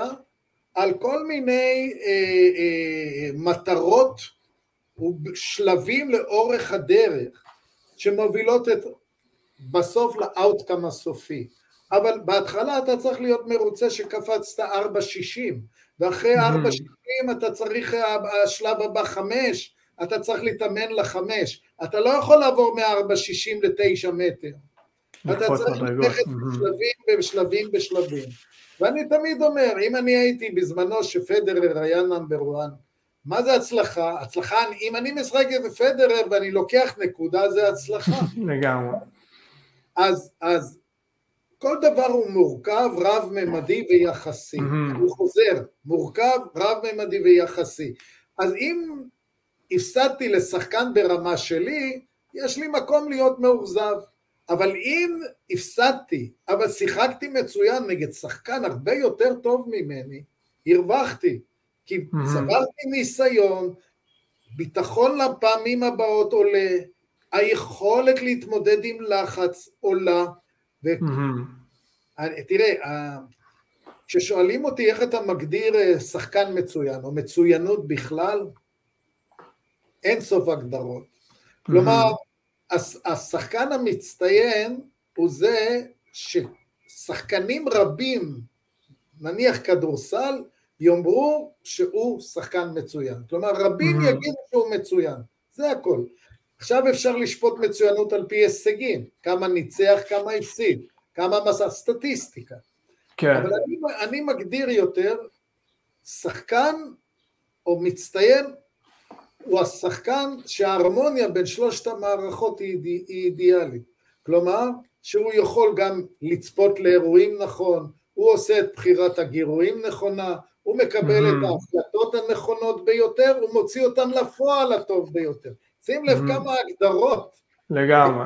על כל מיני אה, אה, מטרות ושלבים לאורך הדרך שמובילות את, בסוף לאאוטקאם הסופי. אבל בהתחלה אתה צריך להיות מרוצה שקפצת 4.60 ואחרי 4.60 אתה צריך, השלב הבא 5, אתה צריך להתאמן לחמש, אתה לא יכול לעבור מ-4.60 ל-9 מטר. אתה צריך ללכת בשלבים בשלבים בשלבים. ואני תמיד אומר, אם אני הייתי בזמנו שפדרר היה נאמבר 1, מה זה הצלחה? הצלחה, אם אני משחק את פדרר ואני לוקח נקודה, זה הצלחה. לגמרי. אז, אז כל דבר הוא מורכב, רב-ממדי ויחסי. הוא חוזר, מורכב, רב-ממדי ויחסי. אז אם הפסדתי לשחקן ברמה שלי, יש לי מקום להיות מאוכזב. אבל אם הפסדתי, אבל שיחקתי מצוין נגד שחקן הרבה יותר טוב ממני, הרווחתי. כי צברתי ניסיון, ביטחון לפעמים הבאות עולה, היכולת להתמודד עם לחץ עולה. ו... תראה, כששואלים אותי איך אתה מגדיר אה, שחקן מצוין, או מצוינות בכלל, אין סוף הגדרות. כלומר, השחקן המצטיין הוא זה ששחקנים רבים, נניח כדורסל, יאמרו שהוא שחקן מצוין. כלומר, רבים mm-hmm. יגידו שהוא מצוין, זה הכל. עכשיו אפשר לשפוט מצוינות על פי הישגים, כמה ניצח, כמה הפסיד, כמה מסע, סטטיסטיקה. כן. אבל אני, אני מגדיר יותר, שחקן או מצטיין הוא השחקן שההרמוניה בין שלושת המערכות היא, היא אידיאלית. כלומר, שהוא יכול גם לצפות לאירועים נכון, הוא עושה את בחירת הגירויים נכונה, הוא מקבל mm-hmm. את ההחלטות הנכונות ביותר, הוא מוציא אותן לפועל הטוב ביותר. שים לב mm-hmm. כמה הגדרות. לגמרי.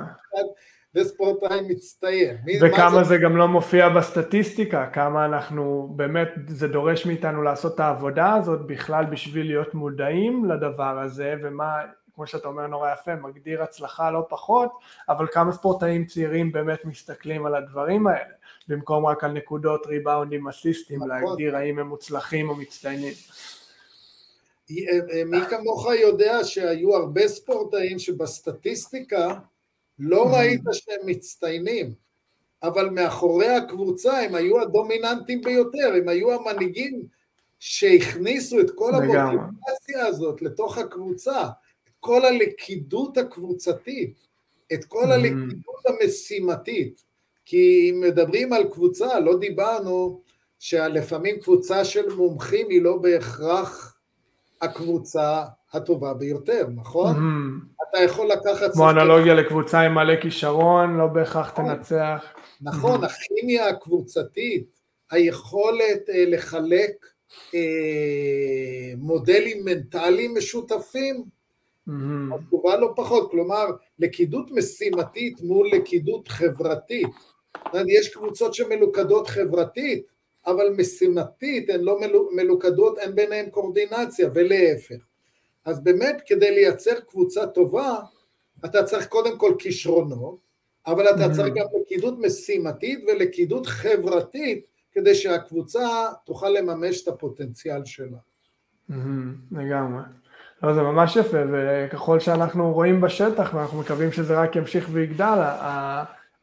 וספורטאי מצטיין. וכמה זה... זה גם לא מופיע בסטטיסטיקה, כמה אנחנו, באמת זה דורש מאיתנו לעשות את העבודה הזאת בכלל בשביל להיות מודעים לדבר הזה, ומה, כמו שאתה אומר נורא יפה, מגדיר הצלחה לא פחות, אבל כמה ספורטאים צעירים באמת מסתכלים על הדברים האלה, במקום רק על נקודות ריבאונדים אסיסטים. להגדיר האם הם מוצלחים או מצטיינים. אה, אה, מי כמוך יודע שהיו הרבה ספורטאים שבסטטיסטיקה לא ראית שהם מצטיינים, אבל מאחורי הקבוצה הם היו הדומיננטים ביותר, הם היו המנהיגים שהכניסו את כל המוטיבציה הזאת לתוך הקבוצה, את כל הלכידות הקבוצתית, את כל הלכידות המשימתית, כי אם מדברים על קבוצה, לא דיברנו שלפעמים קבוצה של מומחים היא לא בהכרח הקבוצה הטובה ביותר, נכון? Mm-hmm. אתה יכול לקחת... כמו אנלוגיה לקבוצה עם מלא כישרון, לא בהכרח נכון. תנצח. נכון, mm-hmm. הכימיה הקבוצתית, היכולת אה, לחלק אה, מודלים מנטליים משותפים, mm-hmm. התגובה לא פחות, כלומר, לכידות משימתית מול לכידות חברתית. יש קבוצות שמלוכדות חברתית, אבל משימתית הן לא מלוכדות, אין ביניהן קורדינציה, ולהפך. אז באמת כדי לייצר קבוצה טובה, אתה צריך קודם כל כישרונות, אבל אתה. צריך גם לכידות משימתית ולכידות חברתית, כדי שהקבוצה תוכל לממש את הפוטנציאל שלה. לגמרי. לא, זה ממש יפה, וככל שאנחנו רואים בשטח, ואנחנו מקווים שזה רק ימשיך ויגדל,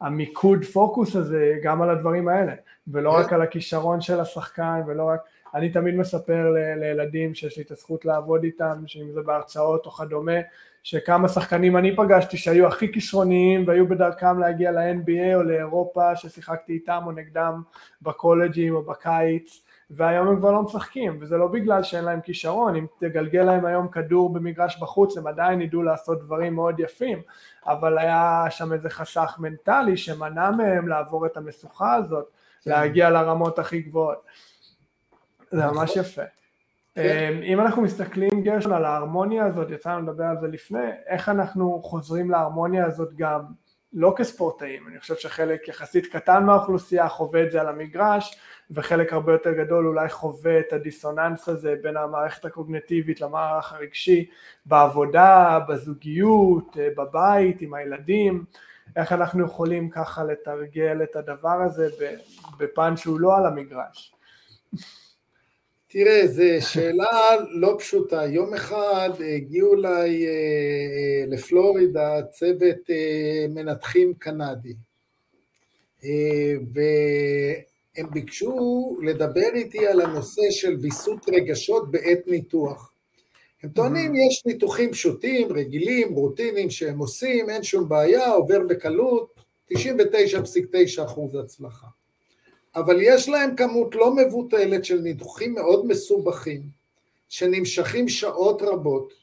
המיקוד פוקוס הזה גם על הדברים האלה, ולא רק כן. על הכישרון של השחקן, ולא רק, אני תמיד מספר ל- לילדים שיש לי את הזכות לעבוד איתם, שאם זה בהרצאות או כדומה, שכמה שחקנים אני פגשתי שהיו הכי כישרוניים והיו בדרכם להגיע ל-NBA או לאירופה, ששיחקתי איתם או נגדם בקולג'ים או בקיץ, והיום הם כבר לא משחקים, וזה לא בגלל שאין להם כישרון, אם תגלגל להם היום כדור במגרש בחוץ הם עדיין ידעו לעשות דברים מאוד יפים, אבל היה שם איזה חסך מנטלי שמנע מהם לעבור את המשוכה הזאת, כן. להגיע לרמות הכי גבוהות. זה ממש נכון. יפה. כן. אמ, אם אנחנו מסתכלים גרשון על ההרמוניה הזאת, יצא לנו לדבר על זה לפני, איך אנחנו חוזרים להרמוניה הזאת גם לא כספורטאים, אני חושב שחלק יחסית קטן מהאוכלוסייה חווה את זה על המגרש, וחלק הרבה יותר גדול אולי חווה את הדיסוננס הזה בין המערכת הקוגנטיבית למערך הרגשי בעבודה, בזוגיות, אה, בבית, עם הילדים, איך אנחנו יכולים ככה לתרגל את הדבר הזה בפן שהוא לא על המגרש. תראה, זו שאלה לא פשוטה. יום אחד הגיעו אליי אה, אה, לפלורידה צוות מנתחים קנדי, והם ביקשו לדבר איתי על הנושא של ויסות רגשות בעת ניתוח. הם טוענים, יש ניתוחים פשוטים, רגילים, רוטינים שהם עושים, אין שום בעיה, עובר בקלות, 99.9 אחוז הצלחה. אבל יש להם כמות לא מבוטלת של ניתוחים מאוד מסובכים, שנמשכים שעות רבות,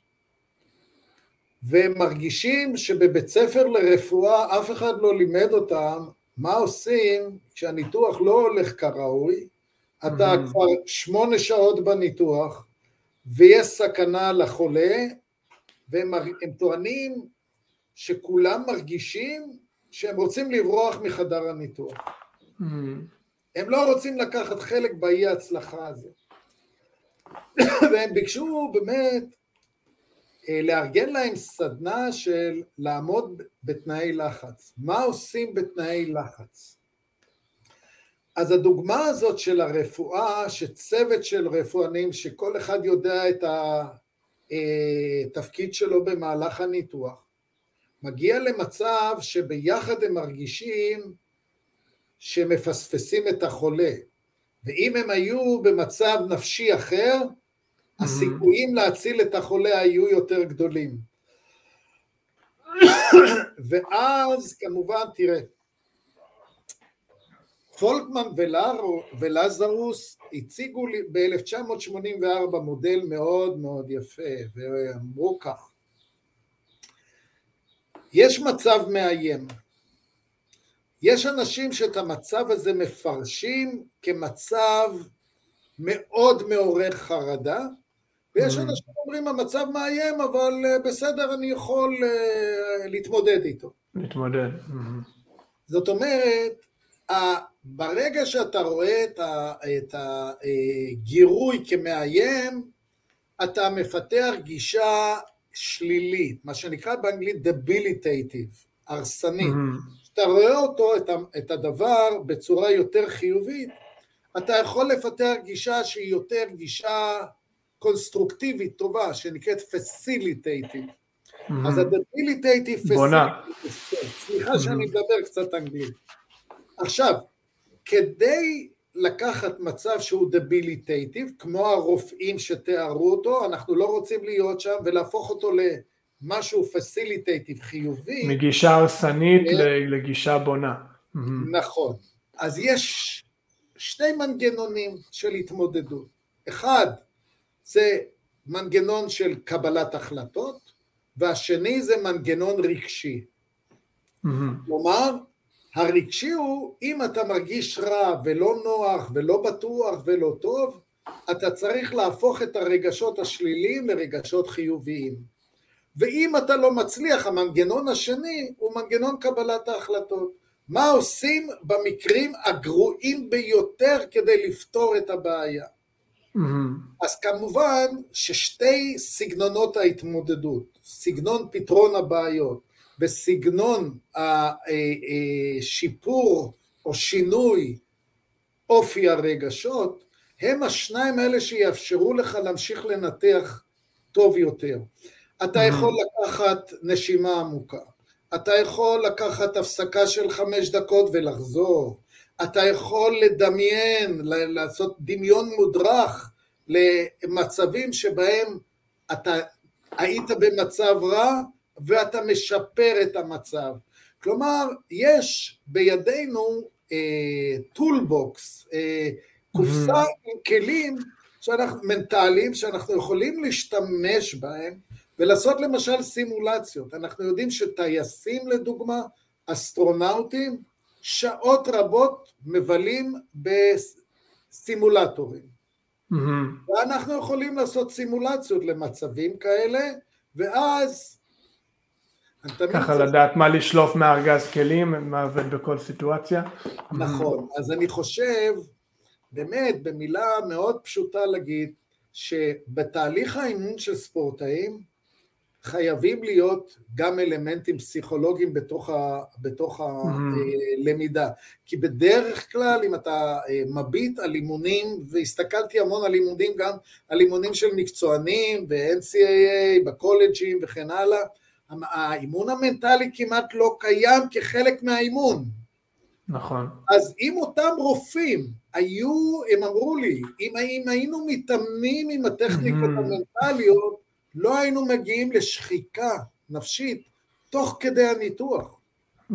והם מרגישים שבבית ספר לרפואה אף אחד לא לימד אותם מה עושים כשהניתוח לא הולך כראוי, אתה mm-hmm. כבר שמונה שעות בניתוח, ויש סכנה לחולה, והם טוענים שכולם מרגישים שהם רוצים לברוח מחדר הניתוח. Mm-hmm. הם לא רוצים לקחת חלק באי ההצלחה הזה. והם ביקשו באמת לארגן להם סדנה של לעמוד בתנאי לחץ. מה עושים בתנאי לחץ? אז הדוגמה הזאת של הרפואה, שצוות של רפואנים, שכל אחד יודע את התפקיד אה, שלו במהלך הניתוח, מגיע למצב שביחד הם מרגישים שמפספסים את החולה, ואם הם היו במצב נפשי אחר. הסיכויים להציל את החולה היו יותר גדולים. ואז כמובן, תראה, פולקמן ולארו, ולזרוס הציגו לי ב-1984 מודל מאוד מאוד יפה, ואמרו כך, יש מצב מאיים, יש אנשים שאת המצב הזה מפרשים כמצב מאוד מעורר חרדה, ויש. אנשים שאומרים המצב מאיים, אבל אה, בסדר, אני יכול uh, להתמודד איתו. להתמודד. זאת אומרת, ברגע שאתה רואה את הגירוי כמאיים, אתה מפתח גישה שלילית, מה שנקרא באנגלית debilitative, הרסנית. כשאתה רואה אותו, את הדבר, בצורה יותר חיובית, אתה יכול לפתח גישה שהיא יותר גישה קונסטרוקטיבית טובה, שנקראת facilitative. אז ה debilitative בונה. סליחה. שאני מדבר קצת אנגלית. עכשיו, כדי לקחת מצב שהוא debilitative, כמו הרופאים שתיארו אותו, אנחנו לא רוצים להיות שם ולהפוך אותו ל... משהו facilitative חיובי. מגישה הרסנית לגישה בונה. נכון. אז יש שני מנגנונים של התמודדות. אחד, זה מנגנון של קבלת החלטות, והשני זה מנגנון רגשי. כלומר, הרגשי הוא, אם אתה מרגיש רע ולא נוח ולא בטוח ולא טוב, אתה צריך להפוך את הרגשות השליליים לרגשות חיוביים. ואם אתה לא מצליח, המנגנון השני הוא מנגנון קבלת ההחלטות. מה עושים במקרים הגרועים ביותר כדי לפתור את הבעיה? Mm-hmm. אז כמובן ששתי סגנונות ההתמודדות, סגנון פתרון הבעיות וסגנון השיפור אה, אה, או שינוי אופי הרגשות, הם השניים האלה שיאפשרו לך להמשיך לנתח טוב יותר. אתה יכול לקחת נשימה עמוקה, אתה יכול לקחת הפסקה של חמש דקות ולחזור, אתה יכול לדמיין, לעשות דמיון מודרך למצבים שבהם אתה היית במצב רע ואתה משפר את המצב. כלומר, יש בידינו toolbox, אה, אה, קופסה. עם כלים שאנחנו, מנטליים שאנחנו יכולים להשתמש בהם ולעשות למשל סימולציות. אנחנו יודעים שטייסים לדוגמה, אסטרונאוטים, שעות רבות מבלים בסימולטורים. Mm-hmm. ואנחנו יכולים לעשות סימולציות למצבים כאלה, ואז... ככה זה... לדעת מה לשלוף מארגז כלים, מה עובד בכל סיטואציה. נכון, אז אני חושב, באמת, במילה מאוד פשוטה להגיד, שבתהליך האימון של ספורטאים, חייבים להיות גם אלמנטים פסיכולוגיים בתוך, ה, בתוך. הלמידה. כי בדרך כלל אם אתה אה, מביט על אימונים, והסתכלתי המון על אימונים גם על אימונים של מקצוענים ב-NCAA, בקולג'ים וכן הלאה, האימון המנטלי כמעט לא קיים כחלק מהאימון. נכון. אז אם אותם רופאים היו, הם אמרו לי, אם, אם היינו מתאמנים עם הטכניקות. המנטליות, לא היינו מגיעים לשחיקה נפשית תוך כדי הניתוח. Mm-hmm.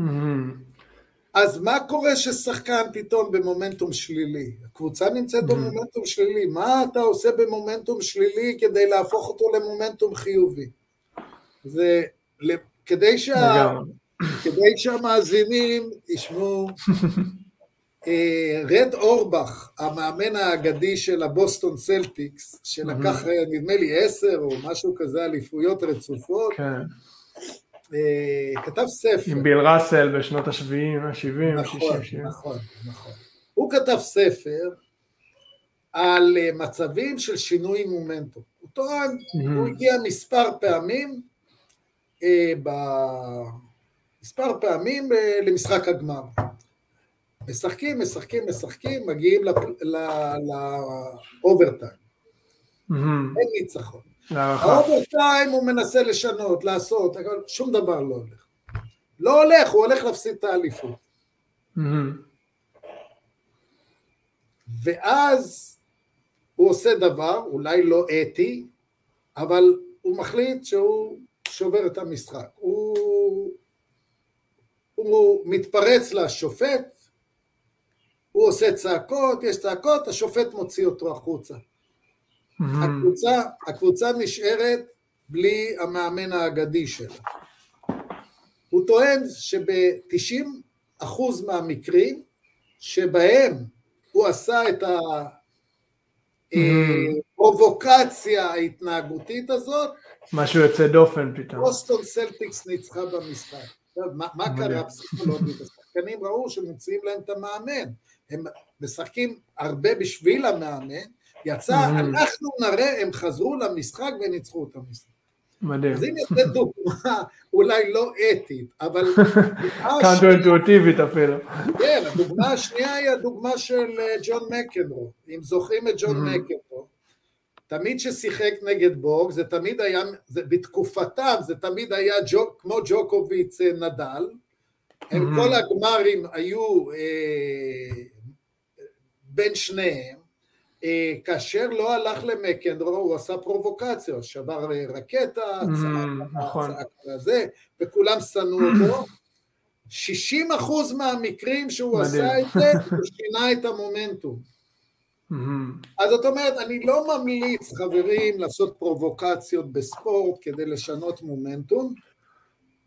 אז מה קורה ששחקן פתאום במומנטום שלילי? הקבוצה נמצאת mm-hmm. במומנטום שלילי, מה אתה עושה במומנטום שלילי כדי להפוך אותו למומנטום חיובי? זה כדי, שה... כדי שהמאזינים ישמעו, רד אורבך, המאמן האגדי של הבוסטון סלטיקס, שלקח נדמה לי עשר או משהו כזה אליפויות רצופות, כן. אה, כתב ספר. עם ביל ראסל בשנות ה-70, ה-70, ה-60. נכון, נכון. הוא כתב ספר על אה, מצבים של שינוי מומנטום. הוא טוען, הוא הגיע מספר פעמים, מספר פעמים למשחק הגמר. משחקים, משחקים, משחקים, מגיעים לאוברטיים. אין ניצחון. האוברטיים הוא מנסה לשנות, לעשות, אבל שום דבר לא הולך. לא הולך, הוא הולך להפסיד את האליפות. ואז הוא עושה דבר, אולי לא אתי, אבל הוא מחליט שהוא שובר את המשחק. הוא, הוא מתפרץ לשופט, הוא עושה צעקות, יש צעקות, השופט מוציא אותו החוצה. Mm-hmm. הקבוצה, הקבוצה נשארת בלי המאמן האגדי שלה. הוא טוען שב-90 אחוז מהמקרים שבהם הוא עשה את הפרובוקציה mm-hmm. ההתנהגותית הזאת, משהו יוצא דופן פתאום. בוסטון סלטיקס ניצחה במשחק. מה, מה קרה פסיכולוגית? השחקנים ראו שמוציאים להם את המאמן. הם משחקים הרבה בשביל המאמן, יצא, אנחנו נראה, הם חזרו למשחק וניצחו את המשחק. מדהים. אז הנה זו דוגמה אולי לא אתית, אבל... קאנטו אינטואיטיבית אפילו. כן, הדוגמה השנייה היא הדוגמה של אה, ג'ון מקנרו. אם זוכרים את ג'ון מקנרו, תמיד ששיחק נגד בורג, זה תמיד היה, זה, בתקופתם זה תמיד היה ג'וק, כמו ג'וקוביץ אה, נדל, הם כל הגמרים היו אה, בין שניהם, אה, כאשר לא הלך למקנדרו הוא עשה פרובוקציה, שבר רקטה, נכון. צעק כזה, וכולם שנאו אותו. 60 אחוז מהמקרים שהוא עשה את זה, הוא שינה את המומנטום. אז זאת אומרת, אני לא ממליץ, חברים, לעשות פרובוקציות בספורט כדי לשנות מומנטום,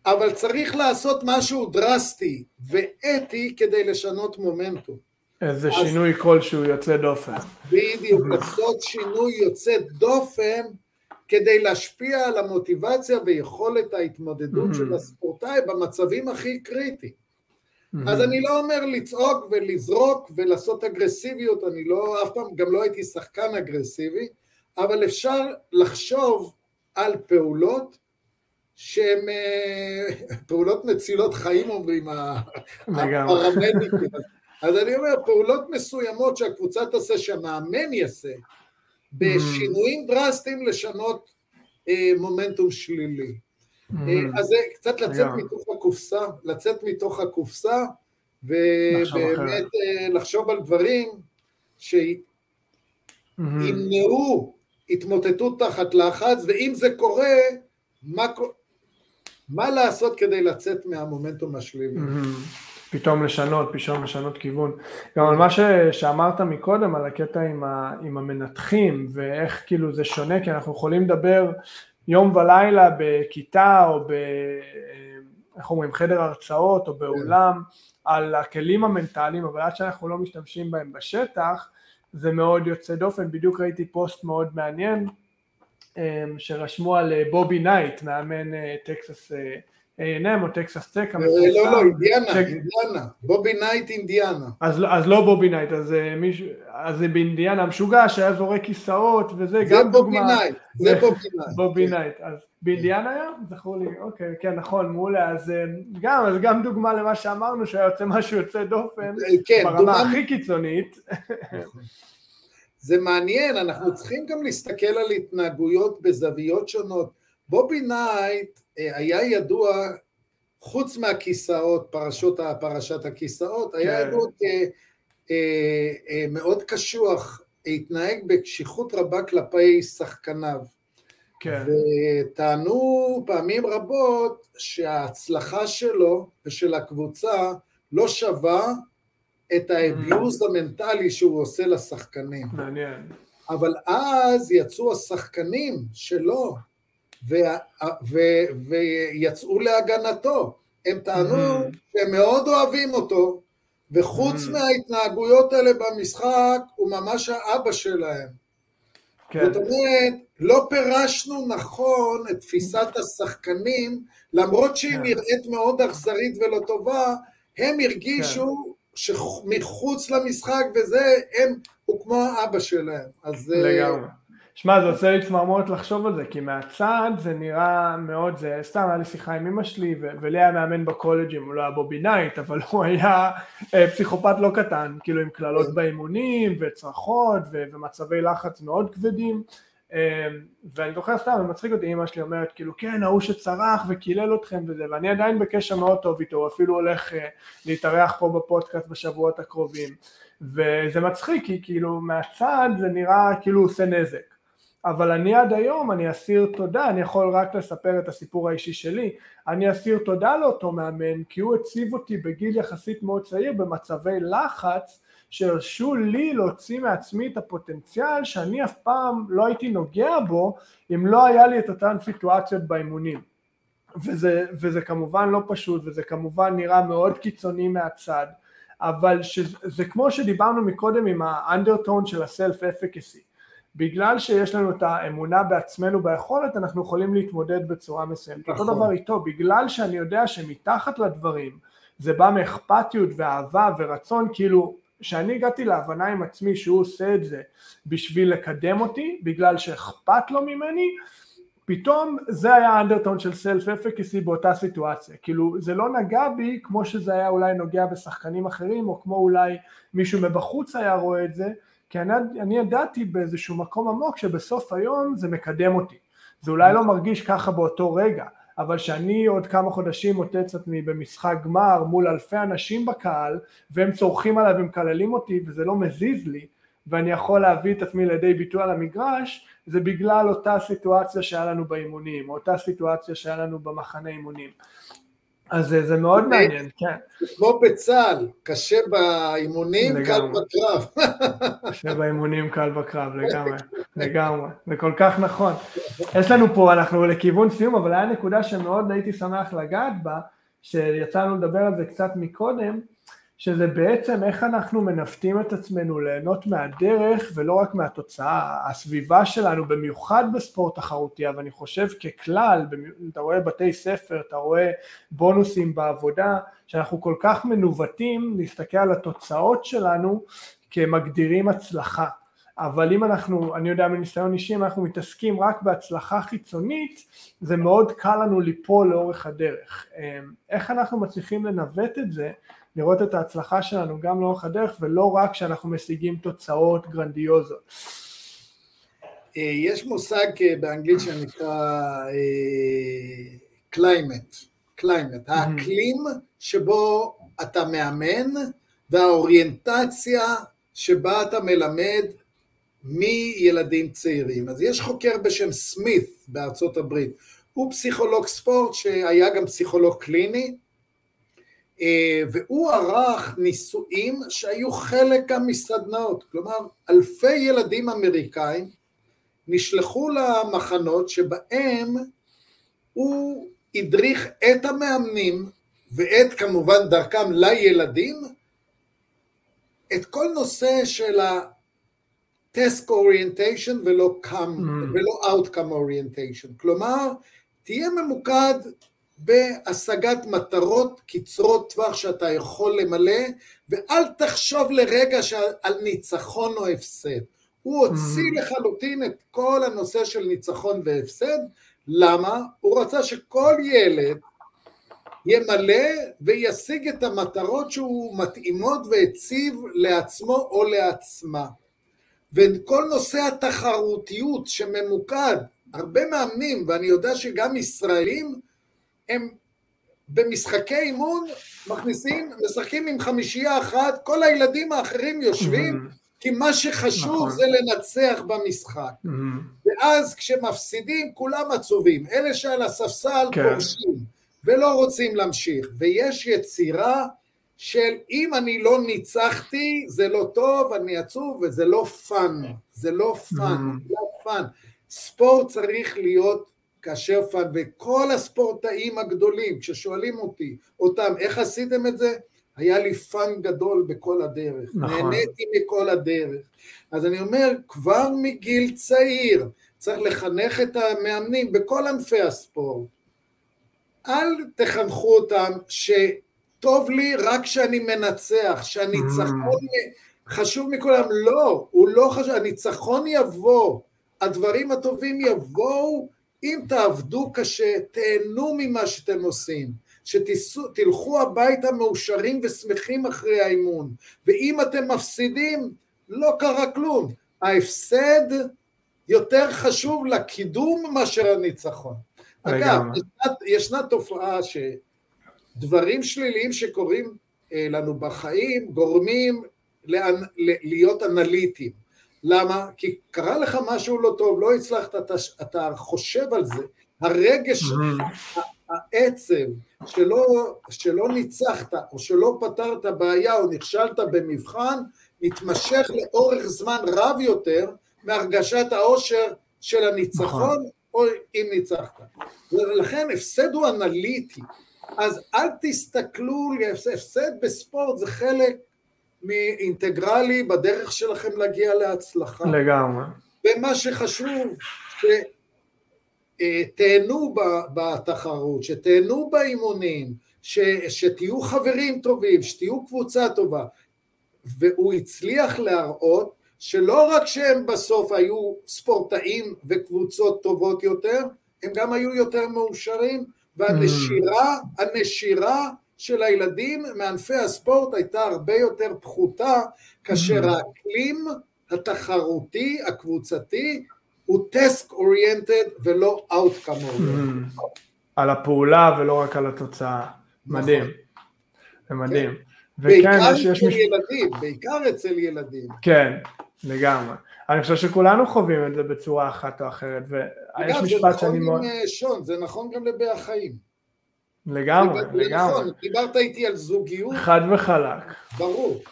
אבל צריך לעשות משהו דרסטי ואתי כדי לשנות מומנטום. איזה אז, שינוי כלשהו יוצא דופן. בדיוק, לעשות שינוי יוצא דופן כדי להשפיע על המוטיבציה ויכולת ההתמודדות mm-hmm. של הספורטאי במצבים הכי קריטיים. Mm-hmm. אז אני לא אומר לצעוק ולזרוק ולעשות אגרסיביות, אני לא, אף פעם גם לא הייתי שחקן אגרסיבי, אבל אפשר לחשוב על פעולות שהן אה, פעולות מצילות חיים אומרים הפרמדיקים. אז אני אומר, פעולות מסוימות שהקבוצה תעשה, שהמאמן יעשה, בשינויים דרסטיים לשנות אה, מומנטום שלילי. אה, אז זה קצת לצאת מתוך הקופסה, לצאת מתוך הקופסה ובאמת לחשוב על דברים שימנעו התמוטטות תחת לחץ, ואם זה קורה, מה, מה לעשות כדי לצאת מהמומנטום השלילי. פתאום לשנות, פתאום לשנות כיוון. גם על מה ש, שאמרת מקודם, על הקטע עם, ה, עם המנתחים, ואיך כאילו זה שונה, כי אנחנו יכולים לדבר יום ולילה בכיתה, או ב... איך אומרים, חדר הרצאות, או באולם, על הכלים המנטליים, אבל עד שאנחנו לא משתמשים בהם בשטח, זה מאוד יוצא דופן. בדיוק ראיתי פוסט מאוד מעניין, אמ, שרשמו על אה, בובי נייט, מאמן אה, טקסס A&M או טקסס טק אה, לא, לא, אינדיאנה, אינדיאנה, בובי נייט אינדיאנה. אז לא בובי נייט, אז זה באינדיאנה המשוגע שהיה זורק כיסאות וזה גם דוגמה. זה בובי נייט, זה בובי נייט. בובי נייט, אז באינדיאנה היה? זכור לי, אוקיי, כן, נכון, מעולה, אז גם, אז גם דוגמה למה שאמרנו, שהיה יוצא משהו יוצא דופן, כן, ברמה הכי קיצונית. זה מעניין, אנחנו צריכים גם להסתכל על התנהגויות בזוויות שונות. בובי נייט אה, היה ידוע, חוץ מהכיסאות, פרשות, פרשת הכיסאות, היה כן. ידוע כמאוד אה, אה, קשוח, התנהג בקשיחות רבה כלפי שחקניו. כן. וטענו פעמים רבות שההצלחה שלו ושל הקבוצה לא שווה את האביוז mm. המנטלי שהוא עושה לשחקנים. מעניין. אבל אז יצאו השחקנים שלו, ו, ו, ויצאו להגנתו. הם טענו mm. שהם מאוד אוהבים אותו, וחוץ mm. מההתנהגויות האלה במשחק, הוא ממש האבא שלהם. כן. זאת אומרת, לא פירשנו נכון את תפיסת השחקנים, למרות שהיא כן. נראית מאוד אכזרית ולא טובה, הם הרגישו כן. שמחוץ למשחק וזה, הם, הוא כמו האבא שלהם. אז... אה, לגמרי. שמע, זה עושה לי צמרמורת לחשוב על זה, כי מהצד זה נראה מאוד, זה סתם היה לי שיחה עם אמא שלי, ולי היה מאמן בקולג'ים, הוא לא היה בובי נייט, אבל הוא היה אה, פסיכופת לא קטן, כאילו עם קללות. באימונים, וצרחות, ומצבי לחץ מאוד כבדים, אמ, ואני זוכר סתם, זה מצחיק אותי, אמא שלי אומרת כאילו כן ההוא שצרח וקילל אתכם וזה, ואני עדיין בקשר מאוד טוב איתו, הוא אפילו הולך אה, להתארח פה בפודקאסט בשבועות הקרובים, וזה מצחיק כי כאילו מהצד זה נראה כאילו הוא עושה נזק, אבל אני עד היום, אני אסיר תודה, אני יכול רק לספר את הסיפור האישי שלי, אני אסיר תודה לאותו מאמן כי הוא הציב אותי בגיל יחסית מאוד צעיר במצבי לחץ שהרשו לי להוציא מעצמי את הפוטנציאל שאני אף פעם לא הייתי נוגע בו אם לא היה לי את אותן סיטואציות באימונים. וזה, וזה כמובן לא פשוט וזה כמובן נראה מאוד קיצוני מהצד, אבל שזה כמו שדיברנו מקודם עם האנדרטון של הסלף אפקסי. בגלל שיש לנו את האמונה בעצמנו ביכולת אנחנו יכולים להתמודד בצורה מסוימת. נכון. אותו דבר איתו, בגלל שאני יודע שמתחת לדברים זה בא מאכפתיות ואהבה ורצון כאילו שאני הגעתי להבנה עם עצמי שהוא עושה את זה בשביל לקדם אותי, בגלל שאכפת לו ממני, פתאום זה היה האנדרטון של סלף אפקסי באותה סיטואציה, כאילו זה לא נגע בי כמו שזה היה אולי נוגע בשחקנים אחרים או כמו אולי מישהו מבחוץ היה רואה את זה, כי אני, אני ידעתי באיזשהו מקום עמוק שבסוף היום זה מקדם אותי, זה אולי לא מרגיש ככה באותו רגע, אבל שאני עוד כמה חודשים מוטץ עצמי במשחק גמר מול אלפי אנשים בקהל והם צורכים עליי ומקללים אותי וזה לא מזיז לי ואני יכול להביא את עצמי לידי ביטוי על המגרש זה בגלל אותה סיטואציה שהיה לנו באימונים או אותה סיטואציה שהיה לנו במחנה אימונים אז זה, זה מאוד מעניין, כן. כמו בצה"ל, קשה באימונים, קל בקרב. קשה באימונים, קל בקרב, לגמרי, לגמרי, זה כל כך נכון. יש לנו פה, אנחנו לכיוון סיום, אבל היה נקודה שמאוד הייתי שמח לגעת בה, שיצאנו לדבר על זה קצת מקודם, שזה בעצם איך אנחנו מנווטים את עצמנו ליהנות מהדרך ולא רק מהתוצאה. הסביבה שלנו, במיוחד בספורט תחרותי, אבל אני חושב ככלל, אתה רואה בתי ספר, אתה רואה בונוסים בעבודה, שאנחנו כל כך מנווטים להסתכל על התוצאות שלנו כמגדירים הצלחה. אבל אם אנחנו, אני יודע מניסיון אישי, אם אנחנו מתעסקים רק בהצלחה חיצונית, זה מאוד קל לנו ליפול לאורך הדרך. איך אנחנו מצליחים לנווט את זה? לראות את ההצלחה שלנו גם לאורך הדרך ולא רק כשאנחנו משיגים תוצאות גרנדיוזות. יש מושג באנגלית שנקרא climate, climate, האקלים שבו אתה מאמן והאוריינטציה שבה אתה מלמד מילדים צעירים. אז יש חוקר בשם סמית בארצות הברית, הוא פסיכולוג ספורט שהיה גם פסיכולוג קליני, אה, והוא ערך ניסויים שהיו חלק גם מסדנאות, כלומר אלפי ילדים אמריקאים נשלחו למחנות שבהם הוא הדריך את המאמנים ואת כמובן דרכם לילדים את כל נושא של ה-task orientation ולא, come, mm. ולא outcome orientation, כלומר תהיה ממוקד בהשגת מטרות קצרות טווח שאתה יכול למלא ואל תחשוב לרגע על ניצחון או הפסד. הוא הוציא mm. לחלוטין את כל הנושא של ניצחון והפסד, למה? הוא רצה שכל ילד ימלא וישיג את המטרות שהוא מתאימות והציב לעצמו או לעצמה. וכל נושא התחרותיות שממוקד, הרבה מאמנים, ואני יודע שגם ישראלים, הם במשחקי אימון מכניסים, משחקים עם חמישייה אחת, כל הילדים האחרים יושבים, כי מה שחשוב נכון. זה לנצח במשחק. ואז כשמפסידים כולם עצובים, אלה שעל הספסל כן. פורשים. ולא רוצים להמשיך, ויש יצירה של אם אני לא ניצחתי זה לא טוב, אני עצוב וזה לא fun, זה לא fun, mm-hmm. לא fun. ספורט צריך להיות כאשר fun, וכל הספורטאים הגדולים, כששואלים אותי, אותם, איך עשיתם את זה? היה לי fun גדול בכל הדרך, נכון. נהניתי מכל הדרך. אז אני אומר, כבר מגיל צעיר צריך לחנך את המאמנים בכל ענפי הספורט, אל תחנכו אותם שטוב לי רק כשאני מנצח, שהניצחון mm. חשוב מכולם, לא, הוא לא חשוב, הניצחון יבוא, הדברים הטובים יבואו אם תעבדו קשה, תהנו ממה שאתם עושים, שתלכו הביתה מאושרים ושמחים אחרי האימון, ואם אתם מפסידים, לא קרה כלום, ההפסד יותר חשוב לקידום מאשר הניצחון. אגב, ישנה, ישנה תופעה שדברים שליליים שקורים אה, לנו בחיים גורמים לאנ... להיות אנליטיים. למה? כי קרה לך משהו לא טוב, לא הצלחת, אתה, אתה חושב על זה, הרגש, mm-hmm. העצב שלא, שלא ניצחת או שלא פתרת בעיה או נכשלת במבחן, מתמשך לאורך זמן רב יותר מהרגשת העושר של הניצחון נכון. או אם ניצחת. ולכן הפסד הוא אנליטי. אז אל תסתכלו, הפסד בספורט זה חלק מאינטגרלי בדרך שלכם להגיע להצלחה. לגמרי. ומה שחשוב, שתהנו בתחרות, שתהנו באימונים, ש, שתהיו חברים טובים, שתהיו קבוצה טובה. והוא הצליח להראות שלא רק שהם בסוף היו ספורטאים וקבוצות טובות יותר, הם גם היו יותר מאושרים, והנשירה, הנשירה של הילדים מענפי הספורט הייתה הרבה יותר פחותה, כאשר mm. האקלים התחרותי, הקבוצתי, הוא טסק אוריינטד ולא אאוטקאם אוריינטד. Mm. על הפעולה ולא רק על התוצאה. מדהים. נכון. זה מדהים. כן. בעיקר אצל מש... ילדים, בעיקר אצל ילדים. כן, לגמרי. אני חושב שכולנו חווים את זה בצורה אחת או אחרת, ויש משפט שאני מאוד... אגב, זה נכון עם שון, זה נכון גם לבעי החיים. לגמרי, לגמרי. נכון, דיברת איתי על זוגיות. חד וחלק. ברור.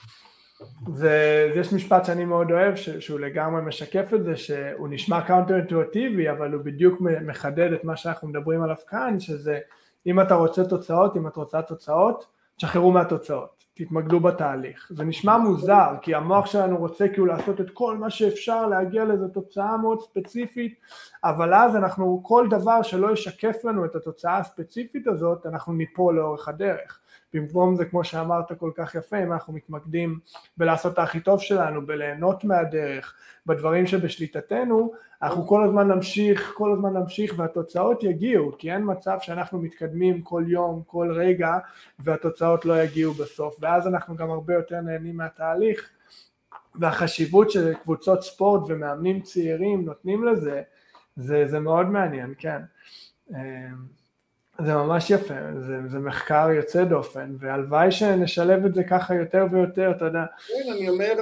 זה, יש משפט שאני מאוד אוהב, ש, שהוא לגמרי משקף את זה, שהוא נשמע counter אינטואיטיבי, אבל הוא בדיוק מחדד את מה שאנחנו מדברים עליו כאן, שזה אם אתה רוצה תוצאות, אם את רוצה תוצאות, תשחררו מהתוצאות. תתמקדו בתהליך. זה נשמע מוזר, כי המוח שלנו רוצה כאילו לעשות את כל מה שאפשר להגיע לאיזו תוצאה מאוד ספציפית, אבל אז אנחנו, כל דבר שלא ישקף לנו את התוצאה הספציפית הזאת, אנחנו ניפול לאורך הדרך. במקום זה, כמו שאמרת כל כך יפה, אם אנחנו מתמקדים בלעשות את הכי טוב שלנו, בליהנות מהדרך, בדברים שבשליטתנו, אנחנו כל הזמן נמשיך, כל הזמן נמשיך והתוצאות יגיעו, כי אין מצב שאנחנו מתקדמים כל יום, כל רגע, והתוצאות לא יגיעו בסוף, ואז אנחנו גם הרבה יותר נהנים מהתהליך, והחשיבות של קבוצות ספורט ומאמנים צעירים נותנים לזה, זה, זה מאוד מעניין, כן. זה ממש יפה, זה, זה מחקר יוצא דופן, והלוואי שנשלב את זה ככה יותר ויותר, אתה יודע. כן, אני אומר,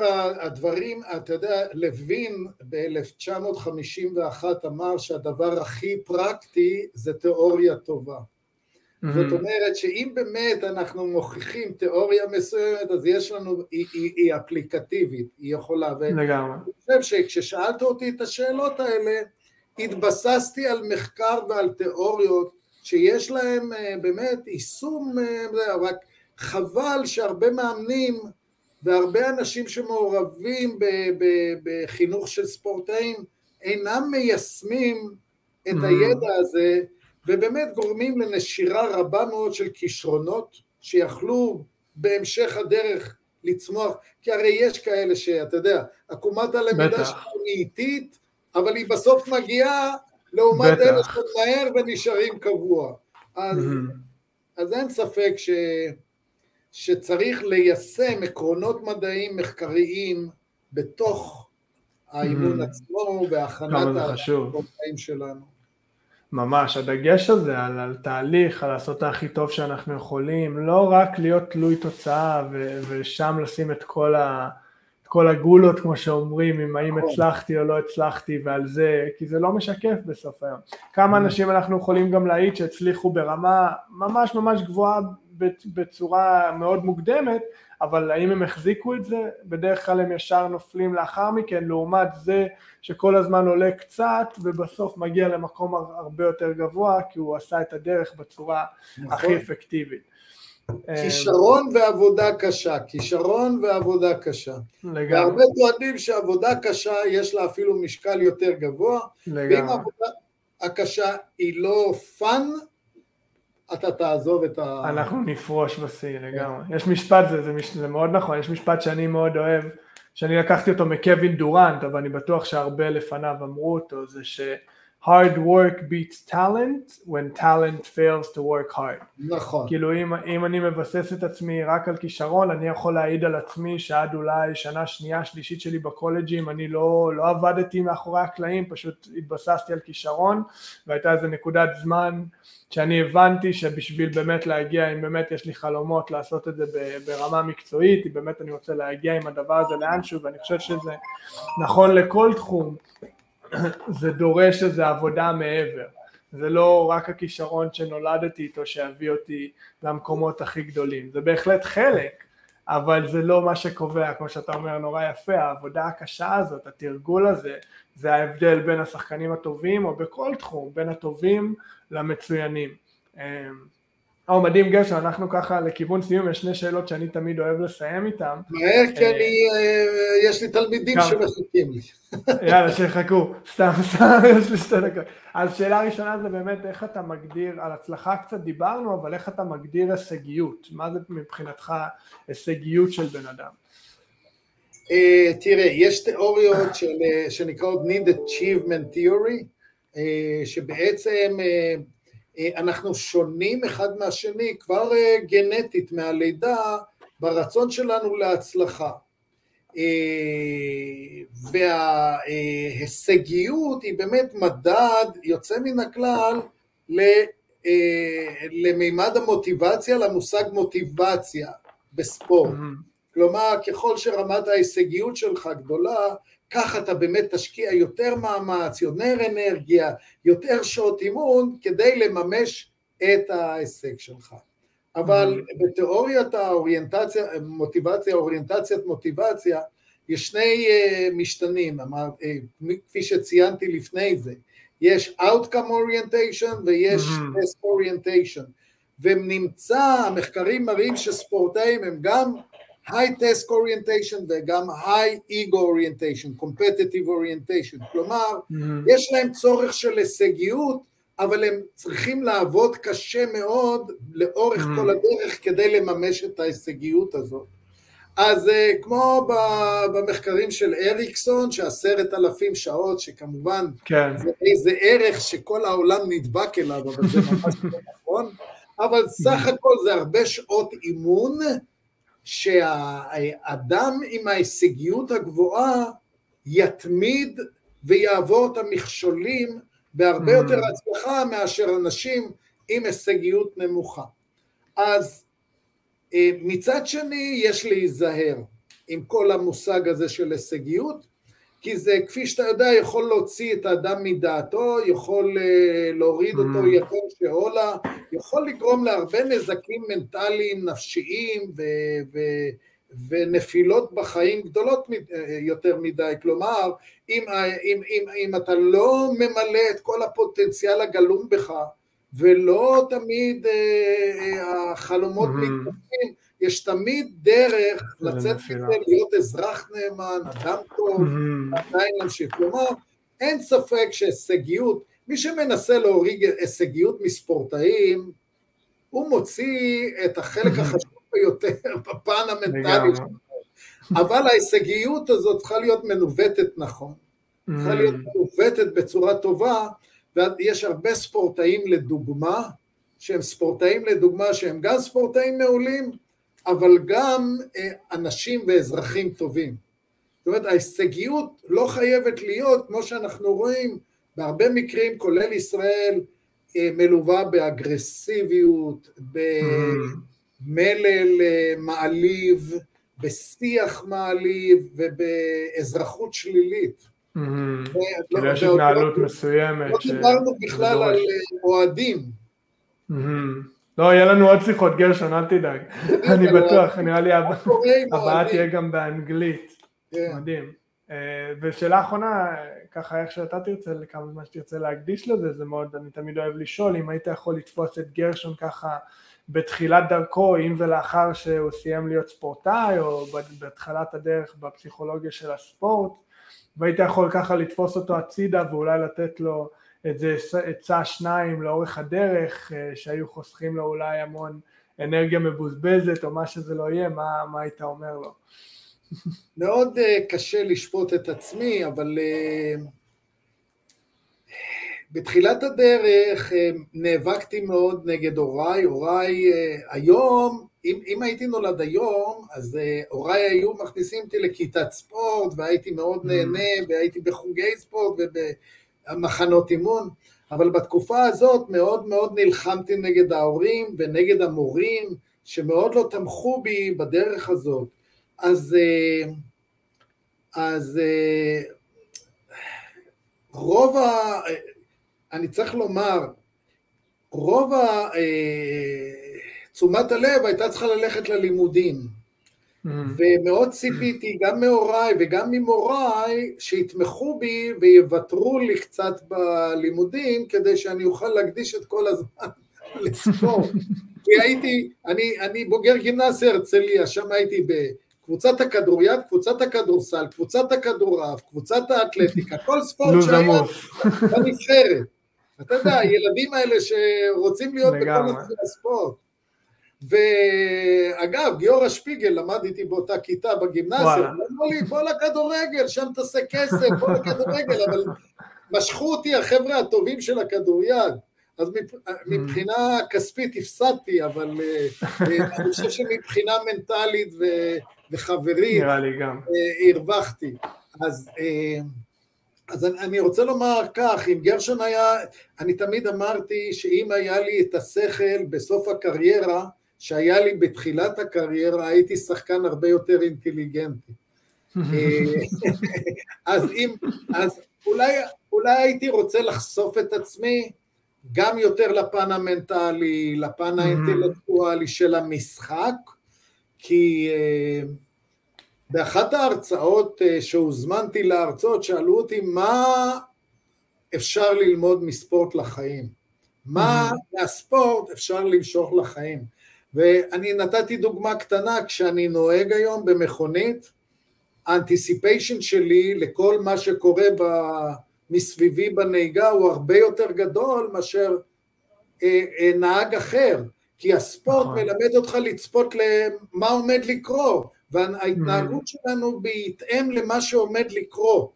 הדברים, אתה יודע, לוין ב-1951 אמר שהדבר הכי פרקטי זה תיאוריה טובה. Mm-hmm. זאת אומרת שאם באמת אנחנו מוכיחים תיאוריה מסוימת, אז יש לנו, היא, היא, היא אפליקטיבית, היא יכולה. לגמרי. אני חושב שכששאלת אותי את השאלות האלה, התבססתי על מחקר ועל תיאוריות שיש להם אה, באמת יישום, אה, רק חבל שהרבה מאמנים והרבה אנשים שמעורבים בחינוך של ספורטאים אינם מיישמים את mm-hmm. הידע הזה ובאמת גורמים לנשירה רבה מאוד של כישרונות שיכלו בהמשך הדרך לצמוח, כי הרי יש כאלה שאתה יודע, עקומת הלמידה שלנו היא איטית, אבל היא בסוף מגיעה לעומת אלה שמהר ונשארים קבוע. אז, mm-hmm. אז אין ספק ש, שצריך ליישם עקרונות מדעיים מחקריים בתוך האימון mm-hmm. עצמו והכנת החיים שלנו. ממש, הדגש הזה על, על תהליך, על לעשות הכי טוב שאנחנו יכולים, לא רק להיות תלוי תוצאה ו, ושם לשים את כל ה... כל הגולות כמו שאומרים, אם האם נכון. הצלחתי או לא הצלחתי ועל זה, כי זה לא משקף בסוף היום. כמה mm. אנשים אנחנו יכולים גם להעיד שהצליחו ברמה ממש ממש גבוהה בצורה מאוד מוקדמת, אבל האם הם החזיקו את זה? בדרך כלל הם ישר נופלים לאחר מכן, לעומת זה שכל הזמן עולה קצת ובסוף מגיע למקום הרבה יותר גבוה, כי הוא עשה את הדרך בצורה נכון. הכי אפקטיבית. כישרון ועבודה קשה, כישרון ועבודה קשה. לגמרי. והרבה טוענים שעבודה קשה יש לה אפילו משקל יותר גבוה, לגמרי. ואם העבודה הקשה היא לא fun, אתה תעזוב את ה... אנחנו נפרוש בשיא לגמרי. יש משפט, זה, זה, זה מאוד נכון, יש משפט שאני מאוד אוהב, שאני לקחתי אותו מקווין דורנט, אבל אני בטוח שהרבה לפניו אמרו אותו, זה ש... hard work beats talent when talent fails to work hard. נכון. כאילו אם, אם אני מבסס את עצמי רק על כישרון, אני יכול להעיד על עצמי שעד אולי שנה שנייה שלישית שלי בקולג'ים אני לא, לא עבדתי מאחורי הקלעים, פשוט התבססתי על כישרון והייתה איזה נקודת זמן שאני הבנתי שבשביל באמת להגיע, אם באמת יש לי חלומות לעשות את זה ברמה מקצועית, אם באמת אני רוצה להגיע עם הדבר הזה לאנשהו ואני חושב שזה נכון לכל תחום זה דורש איזו עבודה מעבר. זה לא רק הכישרון שנולדתי איתו שיביא אותי למקומות הכי גדולים. זה בהחלט חלק, אבל זה לא מה שקובע, כמו שאתה אומר נורא יפה, העבודה הקשה הזאת, התרגול הזה, זה ההבדל בין השחקנים הטובים, או בכל תחום, בין הטובים למצוינים. או מדהים גרשון, אנחנו ככה לכיוון סיום, יש שני שאלות שאני תמיד אוהב לסיים איתן. מהר כי אה, אני, אה, יש לי תלמידים שמחכים לי. יאללה, שיחכו, סתם, סתם, יש לי שתי דקות. אז שאלה ראשונה זה באמת איך אתה מגדיר, על הצלחה קצת דיברנו, אבל איך אתה מגדיר הישגיות? מה זה מבחינתך הישגיות של בן אדם? אה, תראה, יש תיאוריות שנקראות Need Achievement Theory, שבעצם אנחנו שונים אחד מהשני כבר אה, גנטית מהלידה ברצון שלנו להצלחה. אה, וההישגיות היא באמת מדד יוצא מן הכלל למימד המוטיבציה, למושג מוטיבציה בספורט. Mm-hmm. כלומר, ככל שרמת ההישגיות שלך גדולה, ככה אתה באמת תשקיע יותר מאמץ, יותר אנרגיה, יותר שעות אימון, כדי לממש את ההישג שלך. אבל mm-hmm. בתיאוריית האוריינטציה, מוטיבציה, אוריינטציית מוטיבציה, יש שני uh, משתנים, אמר, uh, כפי שציינתי לפני זה, יש Outcome Orientation ויש mm-hmm. Test Orientation, ונמצא, המחקרים מראים שספורטאים הם גם high task orientation וגם high ego orientation, competitive orientation, כלומר mm-hmm. יש להם צורך של הישגיות אבל הם צריכים לעבוד קשה מאוד לאורך mm-hmm. כל הדרך כדי לממש את ההישגיות הזאת. אז uh, כמו במחקרים של אריקסון, שעשרת אלפים שעות, שכמובן כן. זה איזה ערך שכל העולם נדבק אליו, אבל זה ממש לא נכון, אבל סך הכל זה הרבה שעות אימון, שהאדם עם ההישגיות הגבוהה יתמיד ויעבור את המכשולים בהרבה יותר mm. הצלחה מאשר אנשים עם הישגיות נמוכה. אז אה, מצד שני יש להיזהר עם כל המושג הזה של הישגיות, כי זה כפי שאתה יודע יכול להוציא את האדם מדעתו, יכול אה, להוריד אותו mm. יותר שאולה, יכול לגרום להרבה נזקים מנטליים, נפשיים ו... ו- ונפילות בחיים גדולות אה, יותר מדי, כלומר אם, אם, אם, אם אתה לא ממלא את כל הפוטנציאל הגלום בך ולא תמיד אה, אה, החלומות mm-hmm. מתקדמים, יש תמיד דרך לצאת מזה, להיות אזרח נאמן, אדם טוב. עדיין להמשיך. כלומר, אין ספק שהישגיות, מי שמנסה להוריד הישגיות מספורטאים, הוא מוציא את החלק. החשוב ביותר בפן המנטלי שלו. אבל ההישגיות הזאת צריכה להיות מנווטת נכון, צריכה להיות מנווטת בצורה טובה, ויש הרבה ספורטאים לדוגמה, שהם ספורטאים לדוגמה שהם גם ספורטאים מעולים, אבל גם אה, אנשים ואזרחים טובים. זאת אומרת, ההישגיות לא חייבת להיות, כמו שאנחנו רואים, בהרבה מקרים, כולל ישראל, אה, מלווה באגרסיביות, במלל אה, מעליב, בשיח מעליב ובאזרחות שלילית. כאילו יש התנהלות מסוימת. לא דיברנו בכלל על אוהדים. לא, יהיה לנו עוד שיחות גרשון, אל תדאג. אני בטוח, נראה לי הבאה תהיה גם באנגלית. כן. מדהים. אה, ושאלה אחרונה, ככה איך שאתה תרצה, לכמה זמן שתרצה להקדיש לזה, זה מאוד, אני תמיד אוהב לשאול, אם היית יכול לתפוס את גרשון ככה בתחילת דרכו, אם ולאחר שהוא סיים להיות ספורטאי, או בתחילת הדרך בפסיכולוגיה של הספורט, והיית יכול ככה לתפוס אותו הצידה ואולי לתת לו איזה עצה שניים לאורך הדרך אה, שהיו חוסכים לו אולי המון אנרגיה מבוזבזת או מה שזה לא יהיה, מה, מה היית אומר לו? מאוד uh, קשה לשפוט את עצמי, אבל uh, בתחילת הדרך uh, נאבקתי מאוד נגד הוריי, הוריי uh, היום, אם, אם הייתי נולד היום, אז uh, הוריי היו מכניסים אותי לכיתת ספורט והייתי מאוד mm. נהנה והייתי בחוגי ספורט וב... מחנות אימון, אבל בתקופה הזאת מאוד מאוד נלחמתי נגד ההורים ונגד המורים שמאוד לא תמכו בי בדרך הזאת. אז, אה, אז אה, רוב ה... אני צריך לומר, רוב ה... אה, תשומת הלב הייתה צריכה ללכת ללימודים. Mm. ומאוד ציפיתי גם מהוריי וגם ממוריי שיתמכו בי ויוותרו לי קצת בלימודים כדי שאני אוכל להקדיש את כל הזמן לספורט. כי הייתי, אני, אני בוגר גימנסיה הרצליה, שם הייתי בקבוצת הכדוריד, קבוצת הכדורסל, קבוצת הכדורעף, קבוצת האתלטיקה, כל ספורט שהיה בנבחרת. אתה יודע, הילדים האלה שרוצים להיות בכל הספורט. ואגב, גיורא שפיגל למד איתי באותה כיתה בגימנסיה, אמרו לי, בוא לכדורגל, שם תעשה כסף, בוא לכדורגל, אבל משכו אותי החבר'ה הטובים של הכדוריד. אז מבחינה כספית הפסדתי, אבל אה, אה, אני חושב שמבחינה מנטלית וחברית, אה, הרווחתי. אז, אז אני רוצה לומר כך, אם גרשון היה, אני תמיד אמרתי שאם היה לי את השכל בסוף הקריירה, שהיה לי בתחילת הקריירה, הייתי שחקן הרבה יותר אינטליגנטי. אה, אז, אם, אז אולי, אולי הייתי רוצה לחשוף את עצמי גם יותר לפן המנטלי, לפן mm-hmm. האינטלקטואלי של המשחק, כי uh, באחת ההרצאות uh, שהוזמנתי להרצות, שאלו אותי מה אפשר ללמוד מספורט לחיים? מה mm-hmm. מהספורט אפשר למשוך לחיים? ואני נתתי דוגמה קטנה, כשאני נוהג היום במכונית, האנטיסיפיישן שלי לכל מה שקורה ב... מסביבי בנהיגה הוא הרבה יותר גדול מאשר אה, אה, נהג אחר, כי הספורט נכון. מלמד אותך לצפות למה עומד לקרות, וההתנהגות mm. שלנו בהתאם למה שעומד לקרות.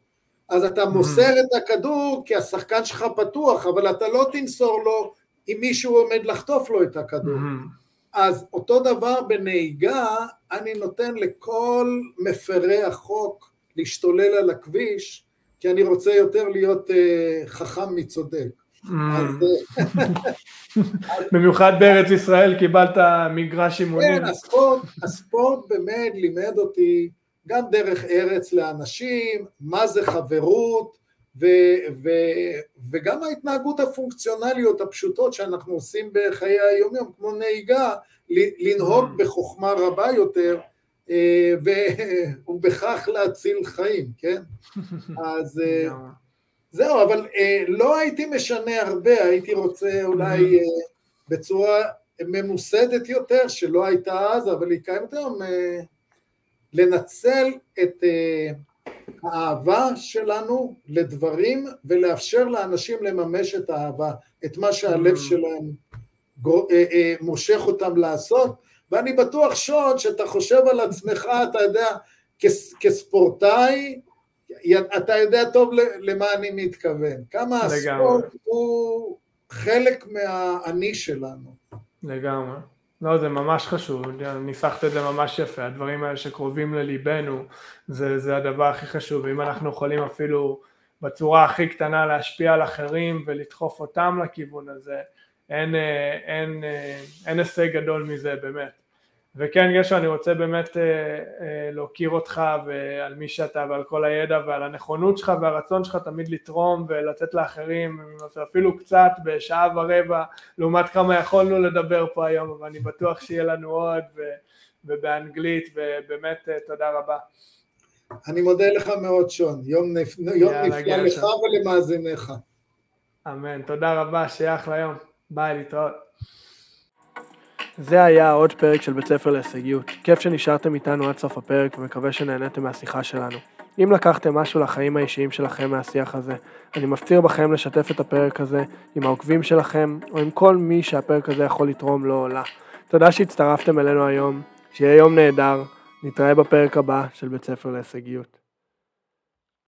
אז אתה מוסר mm. את הכדור כי השחקן שלך פתוח, אבל אתה לא תמסור לו אם מישהו עומד לחטוף לו את הכדור. אז אותו דבר בנהיגה, אני נותן לכל מפרי החוק להשתולל על הכביש, כי אני רוצה יותר להיות uh, חכם מצודק. Mm. במיוחד בארץ ישראל קיבלת מגרש אימונים. כן, הספורט, הספורט באמת לימד אותי גם דרך ארץ לאנשים, מה זה חברות, ו, ו, וגם ההתנהגות הפונקציונליות הפשוטות שאנחנו עושים בחיי היום-יום, כמו נהיגה, לנהוג mm. בחוכמה רבה יותר, אה, ובכך להציל חיים, כן? אז אה, זהו, אבל אה, לא הייתי משנה הרבה, הייתי רוצה אולי בצורה ממוסדת יותר, שלא הייתה אז, אבל היא קיימת היום, לנצל את האהבה שלנו לדברים ולאפשר לאנשים לממש את האהבה, את מה שהלב שלהם מושך אותם לעשות, ואני בטוח שוד שאתה חושב על עצמך, אתה יודע, כספורטאי, אתה יודע טוב למה אני מתכוון. כמה הספורט הוא חלק מהאני שלנו. לגמרי. לא, זה ממש חשוב, ניסחת את זה ממש יפה, הדברים האלה שקרובים לליבנו, זה, זה הדבר הכי חשוב, אם אנחנו יכולים אפילו בצורה הכי קטנה להשפיע על אחרים ולדחוף אותם לכיוון הזה, אין, אה, אין, אה, אין הישג גדול מזה באמת. וכן גשו אני רוצה באמת אה, להוקיר אותך ועל מי שאתה ועל כל הידע ועל הנכונות שלך והרצון שלך תמיד לתרום ולתת לאחרים אפילו קצת בשעה ורבע לעומת כמה יכולנו לדבר פה היום אבל אני בטוח שיהיה לנו עוד ובאנגלית ובאמת תודה רבה. אני מודה לך מאוד שון, יום, נפ... יום נפלא לך ולמאזיניך. אמן, תודה רבה, שיהיה אחלה יום. ביי, להתראות. זה היה עוד פרק של בית ספר להישגיות. כיף שנשארתם איתנו עד סוף הפרק ומקווה שנהניתם מהשיחה שלנו. אם לקחתם משהו לחיים האישיים שלכם מהשיח הזה, אני מפציר בכם לשתף את הפרק הזה עם העוקבים שלכם או עם כל מי שהפרק הזה יכול לתרום לו או לה. תודה שהצטרפתם אלינו היום, שיהיה יום נהדר, נתראה בפרק הבא של בית ספר להישגיות.